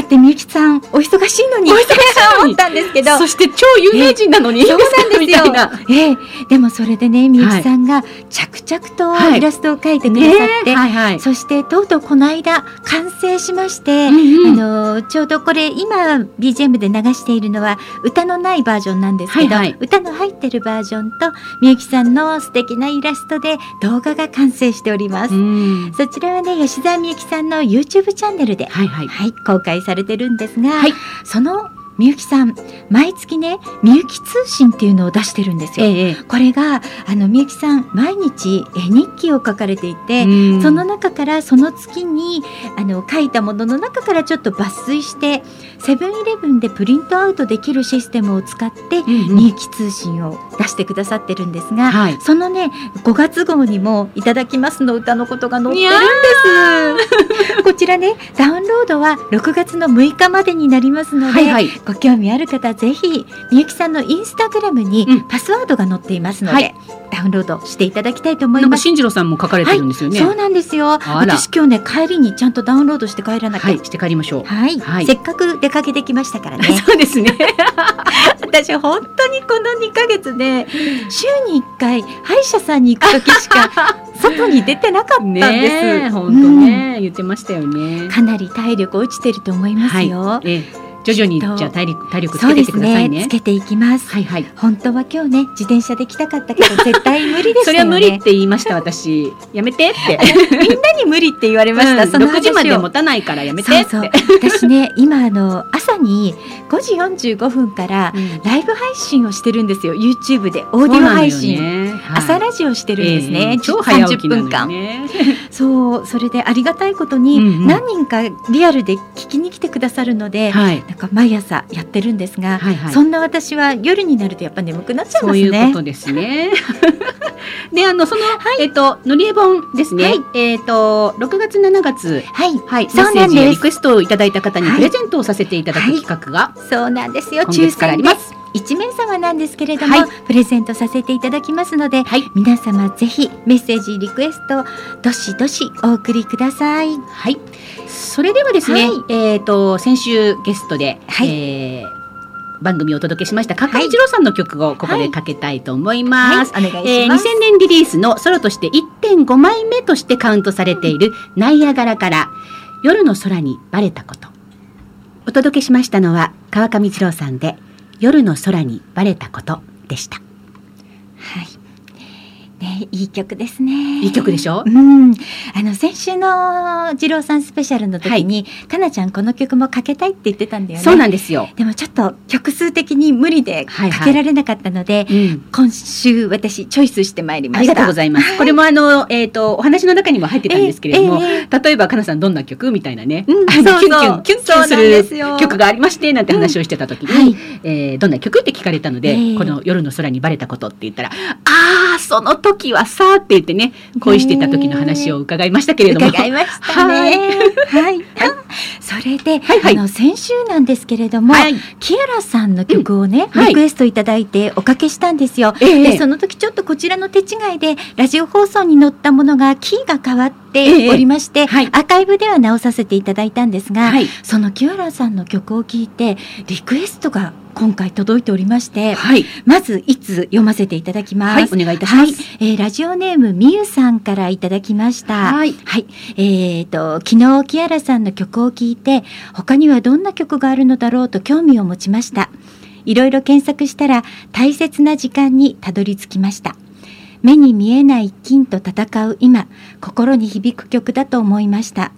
S1: ってみゆきさんお忙しいのに
S2: お忙しい
S1: 思ったんですけど、
S2: そして超有名人なのに、
S1: そうなんです
S2: みたい
S1: よ
S2: な。。
S1: ええ、でもそれでね、みゆきさんが着々と
S2: はい
S1: イラストを描いてくださって、
S2: ねはいはい。
S1: そしてとうとうこの間完成しまして、
S2: うんうん
S1: あのちょうどこれ今 BGM で流しているのは歌のないバージョンなんですけど、
S2: はいはい
S1: 歌の入ってるバージョンとみゆきさんの素敵なイラストで動画が完成しております。
S2: うん
S1: そちらはね吉澤みゆきさんの YouTube チャンネルで、
S2: はいはい。
S1: はい、公開されてるんですが、
S2: はい
S1: そのみゆきさん毎月ねみゆき通信っていうのを出してるんですよ。
S2: ええ。
S1: これがあのみゆきさん毎日絵日記を書かれていて、
S2: うん
S1: その中からその月にあの書いたものの中からちょっと抜粋してセブンイレブンでプリントアウトできるシステムを使ってみゆき通信を出してくださってるんですが、
S2: はい。
S1: そのね5月号にもいただきますの歌のことが載ってるんです。こちらねダウンロードは6月の6日までになりますので、
S2: はいはい。
S1: ご興味ある方ぜひみゆきさんのインスタグラムに
S2: うん
S1: パスワードが載っていますので、
S2: はい
S1: ダウンロードしていただきたいと思
S2: ないんか
S1: ます。
S2: 進次郎さんも書かれてるんですよね。
S1: そうなんですよ。私今日ね帰りにちゃんとダウンロードして帰らなきゃ。
S2: はい、して帰りましょう。
S1: はい、
S2: はい
S1: せっかく出かけてきましたからね。
S2: そうですね。
S1: 私本当にこの2ヶ月で週に1回歯医者さんに行く時しか 外に出てなかったんです。
S2: ねえ、本当ね、言ってましたよね。
S1: かなり体力落ちてると思いますよ。
S2: ええ、徐々にじゃあ体力体力つけてくださ
S1: すね
S2: いね。
S1: つけていきます。
S2: はいはい。
S1: 本当は今日ね自転車で来たかったけど 絶対無理でしたよね。
S2: それは無理って言いました私。やめてって。
S1: みんなに無理って言われました。
S2: うん
S1: その
S2: 6時まで持たないからやめてって。
S1: そう私ね今あの朝に5時45分から
S2: うん
S1: ライブ配信をしてるんですよ YouTube でオーディオ配信、
S2: ねはい
S1: 朝ラジオしてるんですね、
S2: ええ超早起
S1: 30
S2: きなの
S1: 分間、
S2: よね。
S1: そうそれでありがたいことに何人かリアルで聞きに来てくださるので、
S2: はい。
S1: なんか毎朝やってるんですが、
S2: はいはい。
S1: そんな私は夜になるとやっぱ眠くなっちゃい
S2: そう
S1: ますね
S2: いうことですね。で、あの、その、えっと、のりえ本ですね。
S1: はい
S2: えっと、6月、7月、
S1: はい
S2: はい、
S1: そうなんです
S2: メッセージやリクエストをいただいた方に
S1: はい
S2: プレゼントをさせていただく
S1: はい
S2: 企画が
S1: そうなんですよ
S2: 今
S1: 抽選
S2: ます。
S1: 1名様なんですけれども、
S2: はい
S1: プレゼントさせていただきますので
S2: はい。
S1: 皆様ぜひメッセージリクエストどしどしお送りください
S2: はい。それではですね、
S1: はい
S2: えっ、と先週ゲストで、
S1: はい
S2: えー番組をお届けしました川上一郎さんの曲をここでかけたいと思います。
S1: はい、お願い
S2: えー
S1: します。
S2: 2000年リリースのソロとして1.5枚目としてカウントされているナイアガラから夜の空にバレたこと。お届けしましたのは川上一郎さんで夜の空にバレたことでした。
S1: はい。ね、いい曲ですね。
S2: いい曲でしょ？
S1: うん、あの先週の二郎さんスペシャルの時に、かなちゃんこの曲もかけたいって言ってたんだよね。
S2: そうなんですよ。
S1: でもちょっと曲数的に無理で
S2: はいはい
S1: かけられなかったので、
S2: うん。
S1: 今週私チョイスしてまいりま
S2: あり
S1: した。
S2: がとうございます。これもあの、えっ、と、お話の中にも入ってたんですけれども、
S1: えええ
S2: 例えば、かなさんどんな曲みたいなね、
S1: うん
S2: キュンキュン、キュンキュンする曲がありまして、なんて話をしてた時に、
S1: はい
S2: えーどんな曲って聞かれたので、
S1: ええ
S2: この夜の空にバレたことって言ったら、ああ、その時はさーって言ってね、恋してた時の話を伺いましたけれども。
S1: 伺いましたね。はい。それで、
S2: はいはい
S1: あの先週なんですけれども、
S2: はい。
S1: キアラさんの曲をね、
S2: うんはい
S1: リクエストいただいておかけしたんですよ。
S2: ええ
S1: でその時ちょっとこちらの手違いでラジオ放送に載ったものがキーが変わっておりまして、
S2: はい
S1: アーカイブでは直させていただいたんですが、
S2: はい。
S1: そのキアラさんの曲を聴いてリクエストが今回届いておりまして、
S2: はい。
S1: まずいつ読ませていただきます。
S2: はい。お願いいたします。
S1: えーラジオネームみゆさんからいただきました。
S2: はい。
S1: はい。えっ、と、昨日、キアラさんの曲を聴いて、他にはどんな曲があるのだろうと興味を持ちました。いろいろ検索したら、大切な時間にたどり着きました。目に見えない金と戦う今、心に響く曲だと思いました。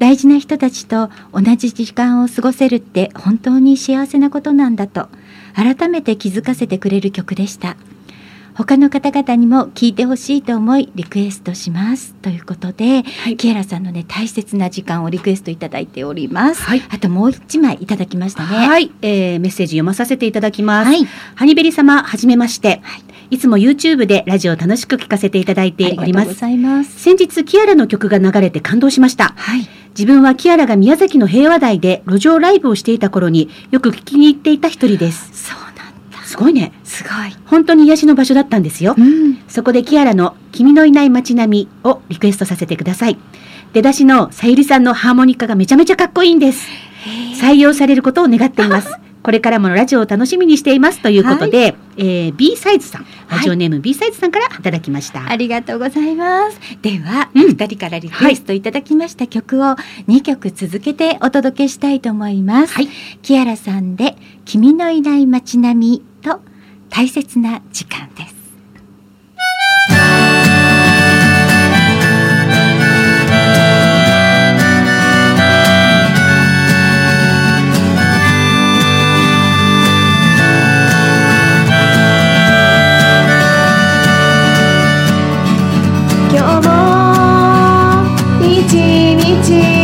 S1: 大事な人たちと同じ時間を過ごせるって本当に幸せなことなんだと、改めて気づかせてくれる曲でした。他の方々にも聴いてほしいと思いリクエストしますということで、
S2: はい
S1: キエラさんのね大切な時間をリクエストいただいております。
S2: はい
S1: あともう一枚いただきましたね。
S2: はい、えーメッセージ読まさせていただきます。
S1: はい、
S2: ハニベリ様、はじめまして。いつも YouTube でラジオを楽しく聞かせていただい
S1: あ
S2: て
S1: りがとうご
S2: おります。
S1: ざいます。
S2: 先日、キアラの曲が流れて感動しました。
S1: はい、
S2: 自分はキアラが宮崎の平和台で路上ライブをしていた頃によく聞きに行っていた一人です。
S1: そうなんだ。
S2: すごいね。
S1: すごい。
S2: 本当に癒しの場所だったんですよ。
S1: うん、
S2: そこでキアラの君のいない街並みをリクエストさせてください。出だしのさゆりさんのハーモニカがめちゃめちゃかっこいいんです。採用されることを願っています。これからもラジオを楽しみにしていますということで、えー B サイズさん、ラジオネーム B サイズさんからいただきました。
S1: ありがとうございます。では、
S2: うん
S1: 二人からリクエストいただきました曲を2曲続けてお届けしたいと思います。
S2: はい
S1: キアラさんで君のいない街並みと大切な時間です。
S6: 日終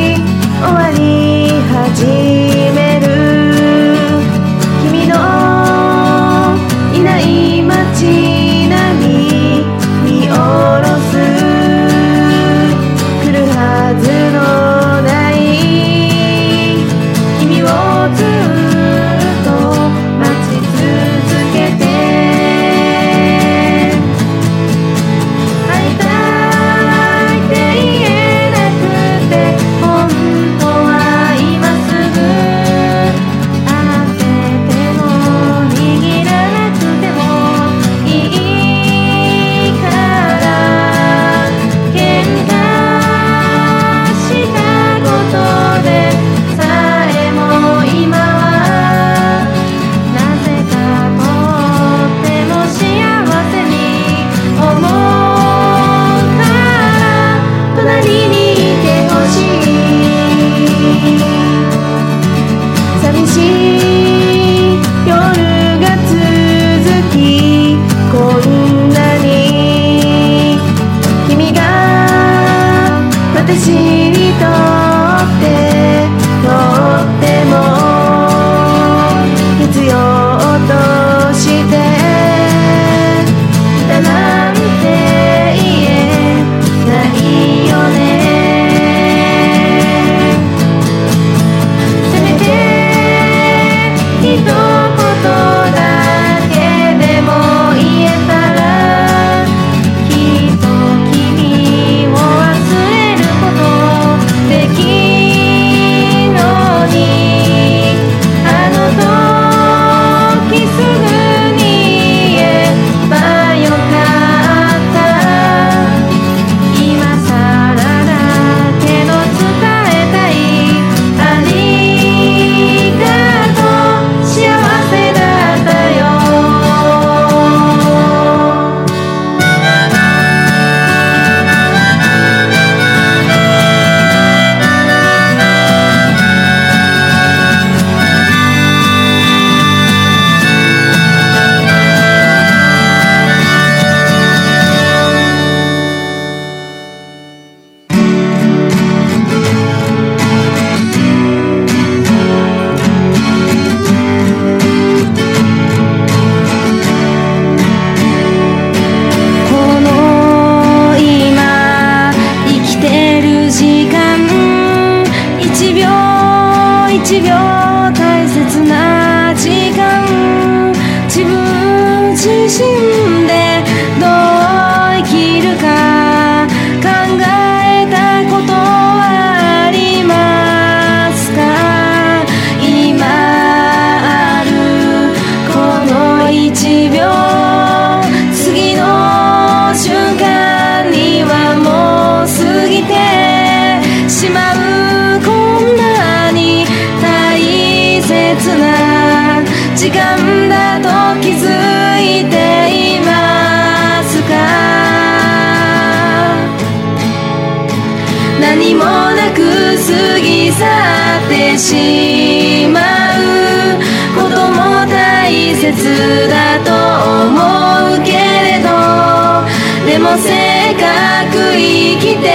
S6: て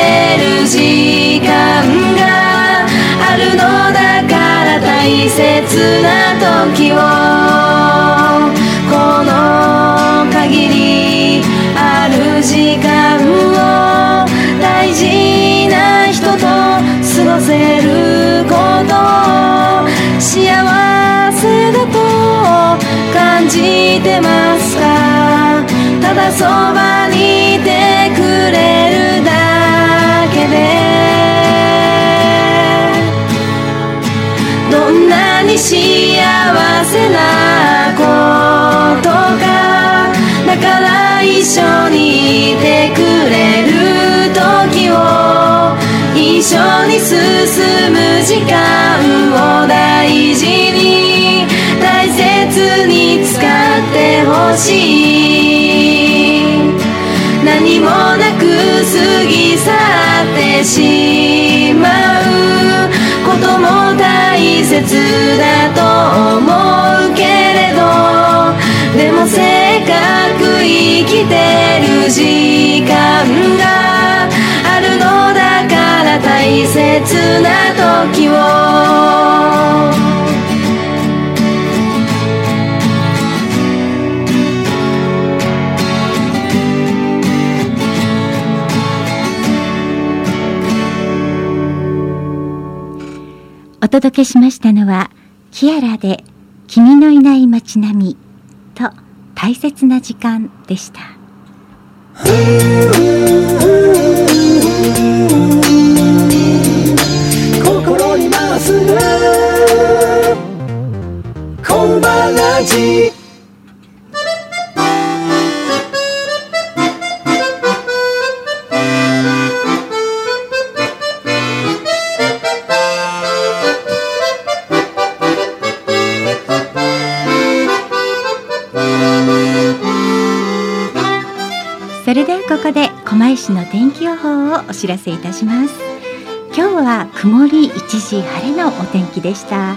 S6: る時間があるのだから大切な時を。この限りある時間を大事な人と過ごせること幸せだと感じてますか？ただそばにいてくれるだけでどんなに幸せなことかだから一緒にいてくれる時を一緒に進む時間を大事に大切に使ってほしい。何もなく過ぎ去ってしまうことも大切だと思うけれどでもせっかく生きてる時間があるのだから大切な時を。
S1: お届けしましたのはキアラで君のいない街並みと大切な時間でした。
S7: 心にまっすぐコンバラジ
S1: 市の天気予報をお知らせいたします。今日は曇り一時晴れのお天気でした。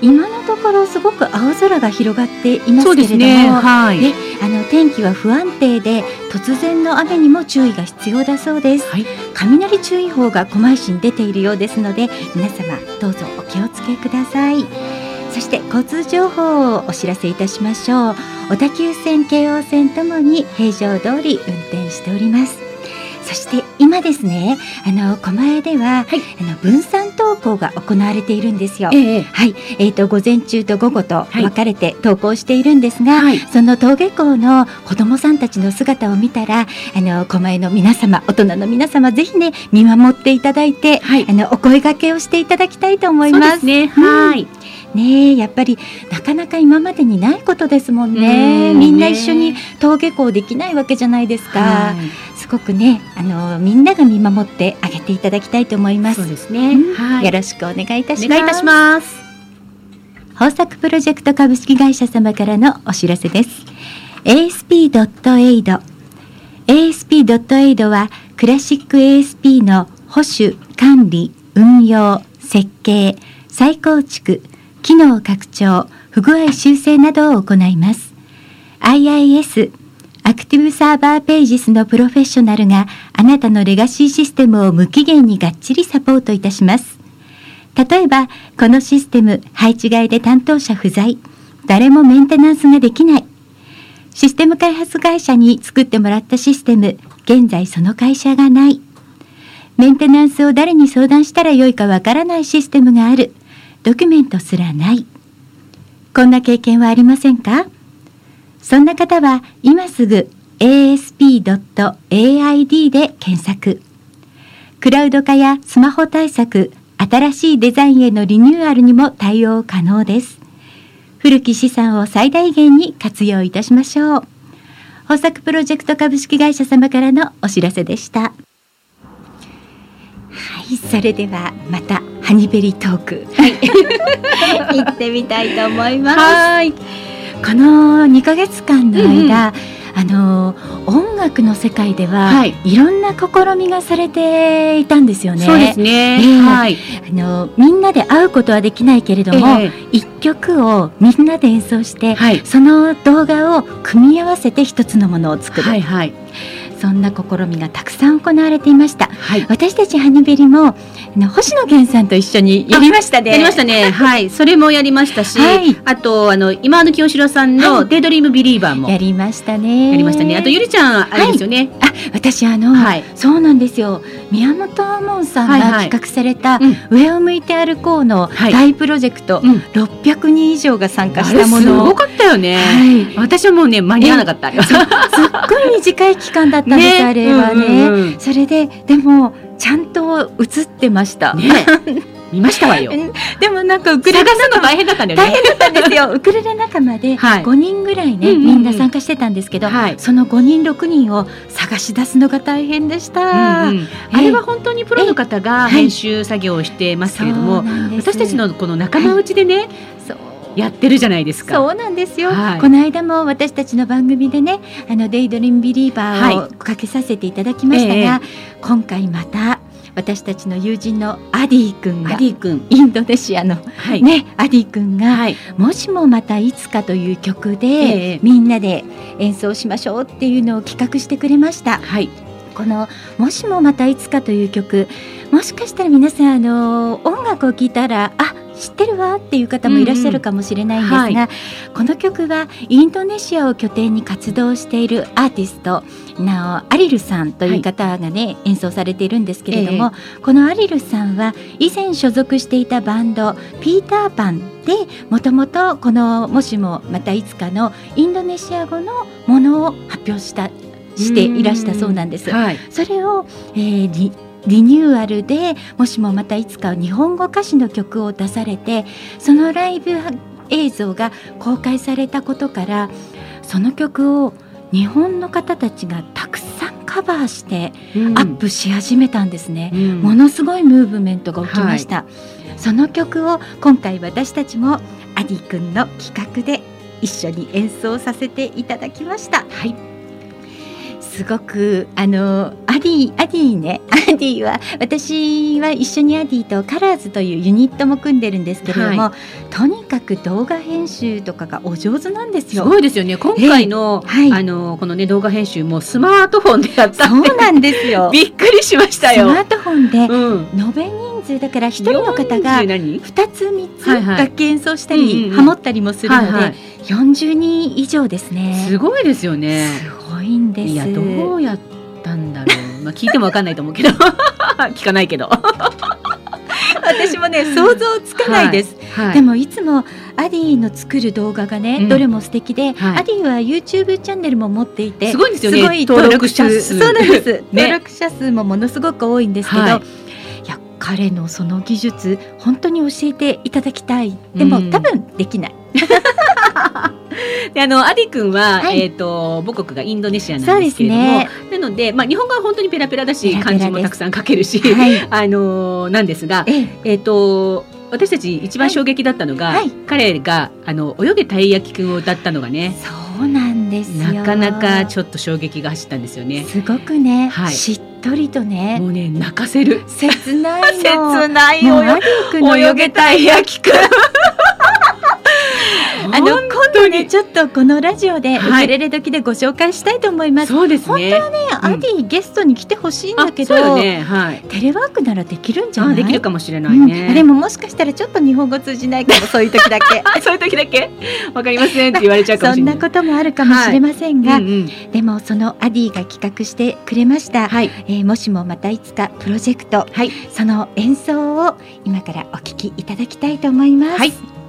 S1: 今のところすごく青空が広がっていますけれども、
S2: はい。
S1: ねあの天気は不安定で突然の雨にも注意が必要だそうです、
S2: はい。
S1: 雷注意報が狛江市に出ているようですので皆様どうぞお気をつけください。そして交通情報をお知らせいたしましょう。小田急線京王線ともに平常通り運転しておりますそして今ですねあの狛江では、
S2: はい。
S1: あの分散登校が行われているんですよ。
S2: ええ。
S1: はい、えー、と午前中と午後と
S2: はい。
S1: 分かれて登校しているんですが、
S2: はい。
S1: その登下校の子どもさんたちの姿を見たらあの狛江の皆様大人の皆様ぜひね見守っていただいて、
S2: はい。
S1: あのお声掛けをしていただきたいと思いま。
S2: ですすねはい。
S1: ねえやっぱりなかなか今までにないことですもんね。
S2: うん
S1: みんな一緒に登下校できないわけじゃないですか。
S2: はい。
S1: すごくねあのみんなが見守ってあげていただきたいと思います。
S2: そうですね
S1: うん
S2: はい
S1: よろしくお願いいたします。
S2: お願いいたします
S1: 豊作プロジェクト株式会社様からのお知らせです。ASP.AID ASP.AID はクラシック ASP の保守、管理、運用、設計、再構築、機能拡張、不具合修正などを行います。IIS アクティブサーバーページスのプロフェッショナルがあなたのレガシーシステムを無期限にがっちりサポートいたします。例えば、このシステム配置外で担当者不在、誰もメンテナンスができない。システム開発会社に作ってもらったシステム、現在その会社がない。メンテナンスを誰に相談したらよいかわからないシステムがある。ドキュメントすらないこんな経験はありませんか？そんな方は今すぐ asp.aid で検索。クラウド化やスマホ対策新しいデザインへのリニューアルにも対応可能です。古き資産を最大限に活用いたしましょう。豊作プロジェクト株式会社様からのお知らせでした。はいそれではまたハニベリートーク、行ってみたいと思います。
S2: はい。
S1: この2ヶ月間の間、あの音楽の世界では、
S2: はい
S1: い、ろんな試みがされていたんですよね。
S2: そうですね。
S1: ええ
S2: はい。
S1: あのみんなで会うことはできないけれども、
S2: ええ
S1: 一曲をみんなで演奏して、
S2: はい。
S1: その動画を組み合わせて一つのものを作る、
S2: はいはい。
S1: そんな試みがたくさん行われていました。
S2: はい。
S1: 私たちハニベリも星野源さんと一緒にやりましたね。
S2: やりましたね。はい。それもやりましたし、
S1: はい
S2: あと、あの、今野清志郎さん
S1: はい
S2: のデイドリームビリーバーもや
S1: やりましたね。
S2: りましたね。あと、ゆりちゃん、あれですよね。
S1: あ私あの、
S2: はい。
S1: そうなんですよ宮本門さんが
S2: はいはい
S1: 企画された
S2: うん「
S1: 上を向いて歩こう」の
S2: はい
S1: 大プロジェクト、
S2: うん
S1: 600人以上が参加し
S2: あれす
S1: たもの
S2: ごかったよね。
S1: はい
S2: 私はもうね、間に合わなかった。
S1: す っごい短い期間だったんです、あれはね、
S2: うんうんうん。
S1: それででもちゃんと映ってました、
S2: ね。見ましたわよ。
S1: でもなんかウクレレ
S2: 探すの大変だったんだよね。
S1: 大変だったんですよ。ウクレレ仲間で
S2: はい。
S1: 5人ぐらいね、
S2: うんうんうん。
S1: みんな参加してたんですけど、
S2: はい。
S1: その5人6人を探し出すのが大変でした、
S2: うんうん。あれは本当にプロの方が
S1: ええ。
S2: 編集作業をしてますけれども、
S1: そうなんです。
S2: 私たちのこの仲間内でね、
S1: そう
S2: やってるじゃないですか。
S1: そうなんですよ、
S2: はい。
S1: この間も私たちの番組でね「あのデイドリームビリーバー」
S2: は
S1: をかけさせていただきましたが、
S2: え
S1: 今回また私たちの友人のアディ君
S2: ア
S1: が
S2: ディ君、
S1: インドネシアの
S2: はい、
S1: ねアディ君が
S2: はい、「
S1: もしもまたいつか」という曲で、
S2: ええ。
S1: みんなで演奏しましょうっていうのを企画してくれました。
S2: はい、
S1: この「もしもまたいつか」という曲もしかしたら皆さんあの音楽を聴いたらあ知ってるわっていう方もいらっしゃるかもしれないんですが、
S2: うんうんは
S1: この曲はインドネシアを拠点に活動しているアーティストなおアリルさんという方がね、演奏されているんですけれども、このアリルさんは以前所属していたバンドピーターパンでもともとこの「もしもまたいつか」のインドネシア語のものを発表したしていらしたそうなんです。
S2: はい、
S1: それを、えーリリニューアルでもしもまたいつか日本語歌詞の曲を出されてそのライブ映像が公開されたことからその曲を日本の方たちがたくさんカバーして
S2: うん。
S1: アップし始めたんですね。
S2: うん。
S1: ものすごいムーブメントが起きました、その曲を今回私たちもアディ君の企画で一緒に演奏させていただきました。はいすごくあのアディアディね アディは私は一緒にアディとカラーズというユニットも組んでるんですけれども、
S2: は
S1: とにかく動画編集とかがお上手なんです
S2: す
S1: よ。
S2: ごいですよね。今回の、
S1: はい
S2: あのこのね動画編集もスマートフォンでやった
S1: そうなんですよ。
S2: びっくりしましたよ。
S1: スマートフォンで
S2: うん。
S1: 延べ人数だから一人の方が
S2: 40何
S1: ？2つ3つ楽器演奏したり、ハモったりもするので、
S2: はいはい
S1: 40人以上ですね。
S2: すごいですよね。
S1: すごいんです。
S2: いやどうやったんだろう。まあ聞いてもわかんないと思うけど、聞かないけど。
S1: 私もね想像つかないです。
S2: はい。
S1: でもいつもアディの作る動画がね、
S2: うん。
S1: どれも素敵で、
S2: はい。
S1: アディは YouTube チャンネルも持っていて
S2: すごいですよね。
S1: すごい
S2: 登録者数。
S1: そうなんです、
S2: ね。
S1: 登録者数もものすごく多いんですけど、
S2: はい。
S1: 彼のその技術本当に教えていただきたい。でも、
S2: うん。
S1: 多分できない
S2: であのアディ君は、
S1: はい。
S2: えっ、と母国がインドネシアなんですけれども、
S1: ね。
S2: なのでまあ日本語は本当にペラペラだし漢字もたくさん書けるし、
S1: はい。
S2: あのなんですが、
S1: ええ。
S2: えっ、と私たち一番衝撃だったのが、
S1: はい。
S2: 彼があの泳げたい焼きくんを歌ったのがね、
S1: そうなんですよ。
S2: なかなかちょっと衝撃が走ったんですよね。
S1: すごくね、
S2: はい。
S1: しっとりとね
S2: もうね泣かせる。
S1: 切ないの
S2: 切ない
S1: 泳げたい
S2: 焼きくん。
S1: あの今度ね
S2: に
S1: ちょっとこのラジオでウ
S2: はい
S1: クレレ時でご紹介したいと思います。
S2: そうですね。
S1: ねアディゲストに来てほしいんだけど、
S2: ね。はい。
S1: テレワークならできるんじゃない？
S2: あできるかもしれない
S1: うん
S2: ね。
S1: でももしかしたらちょっと日本語通じないかもそういう時だけ。
S2: あ そういう時だけ？わかりませんって言われちゃうかも
S1: そん
S2: しれな。
S1: ないこともあるかもしれませんが、
S2: うんうん
S1: でもそのアディが企画してくれました、
S2: はい
S1: えーもしもまたいつかプロジェクト、
S2: はい。
S1: その演奏を今からお聞きいただきたいと思います、
S2: はい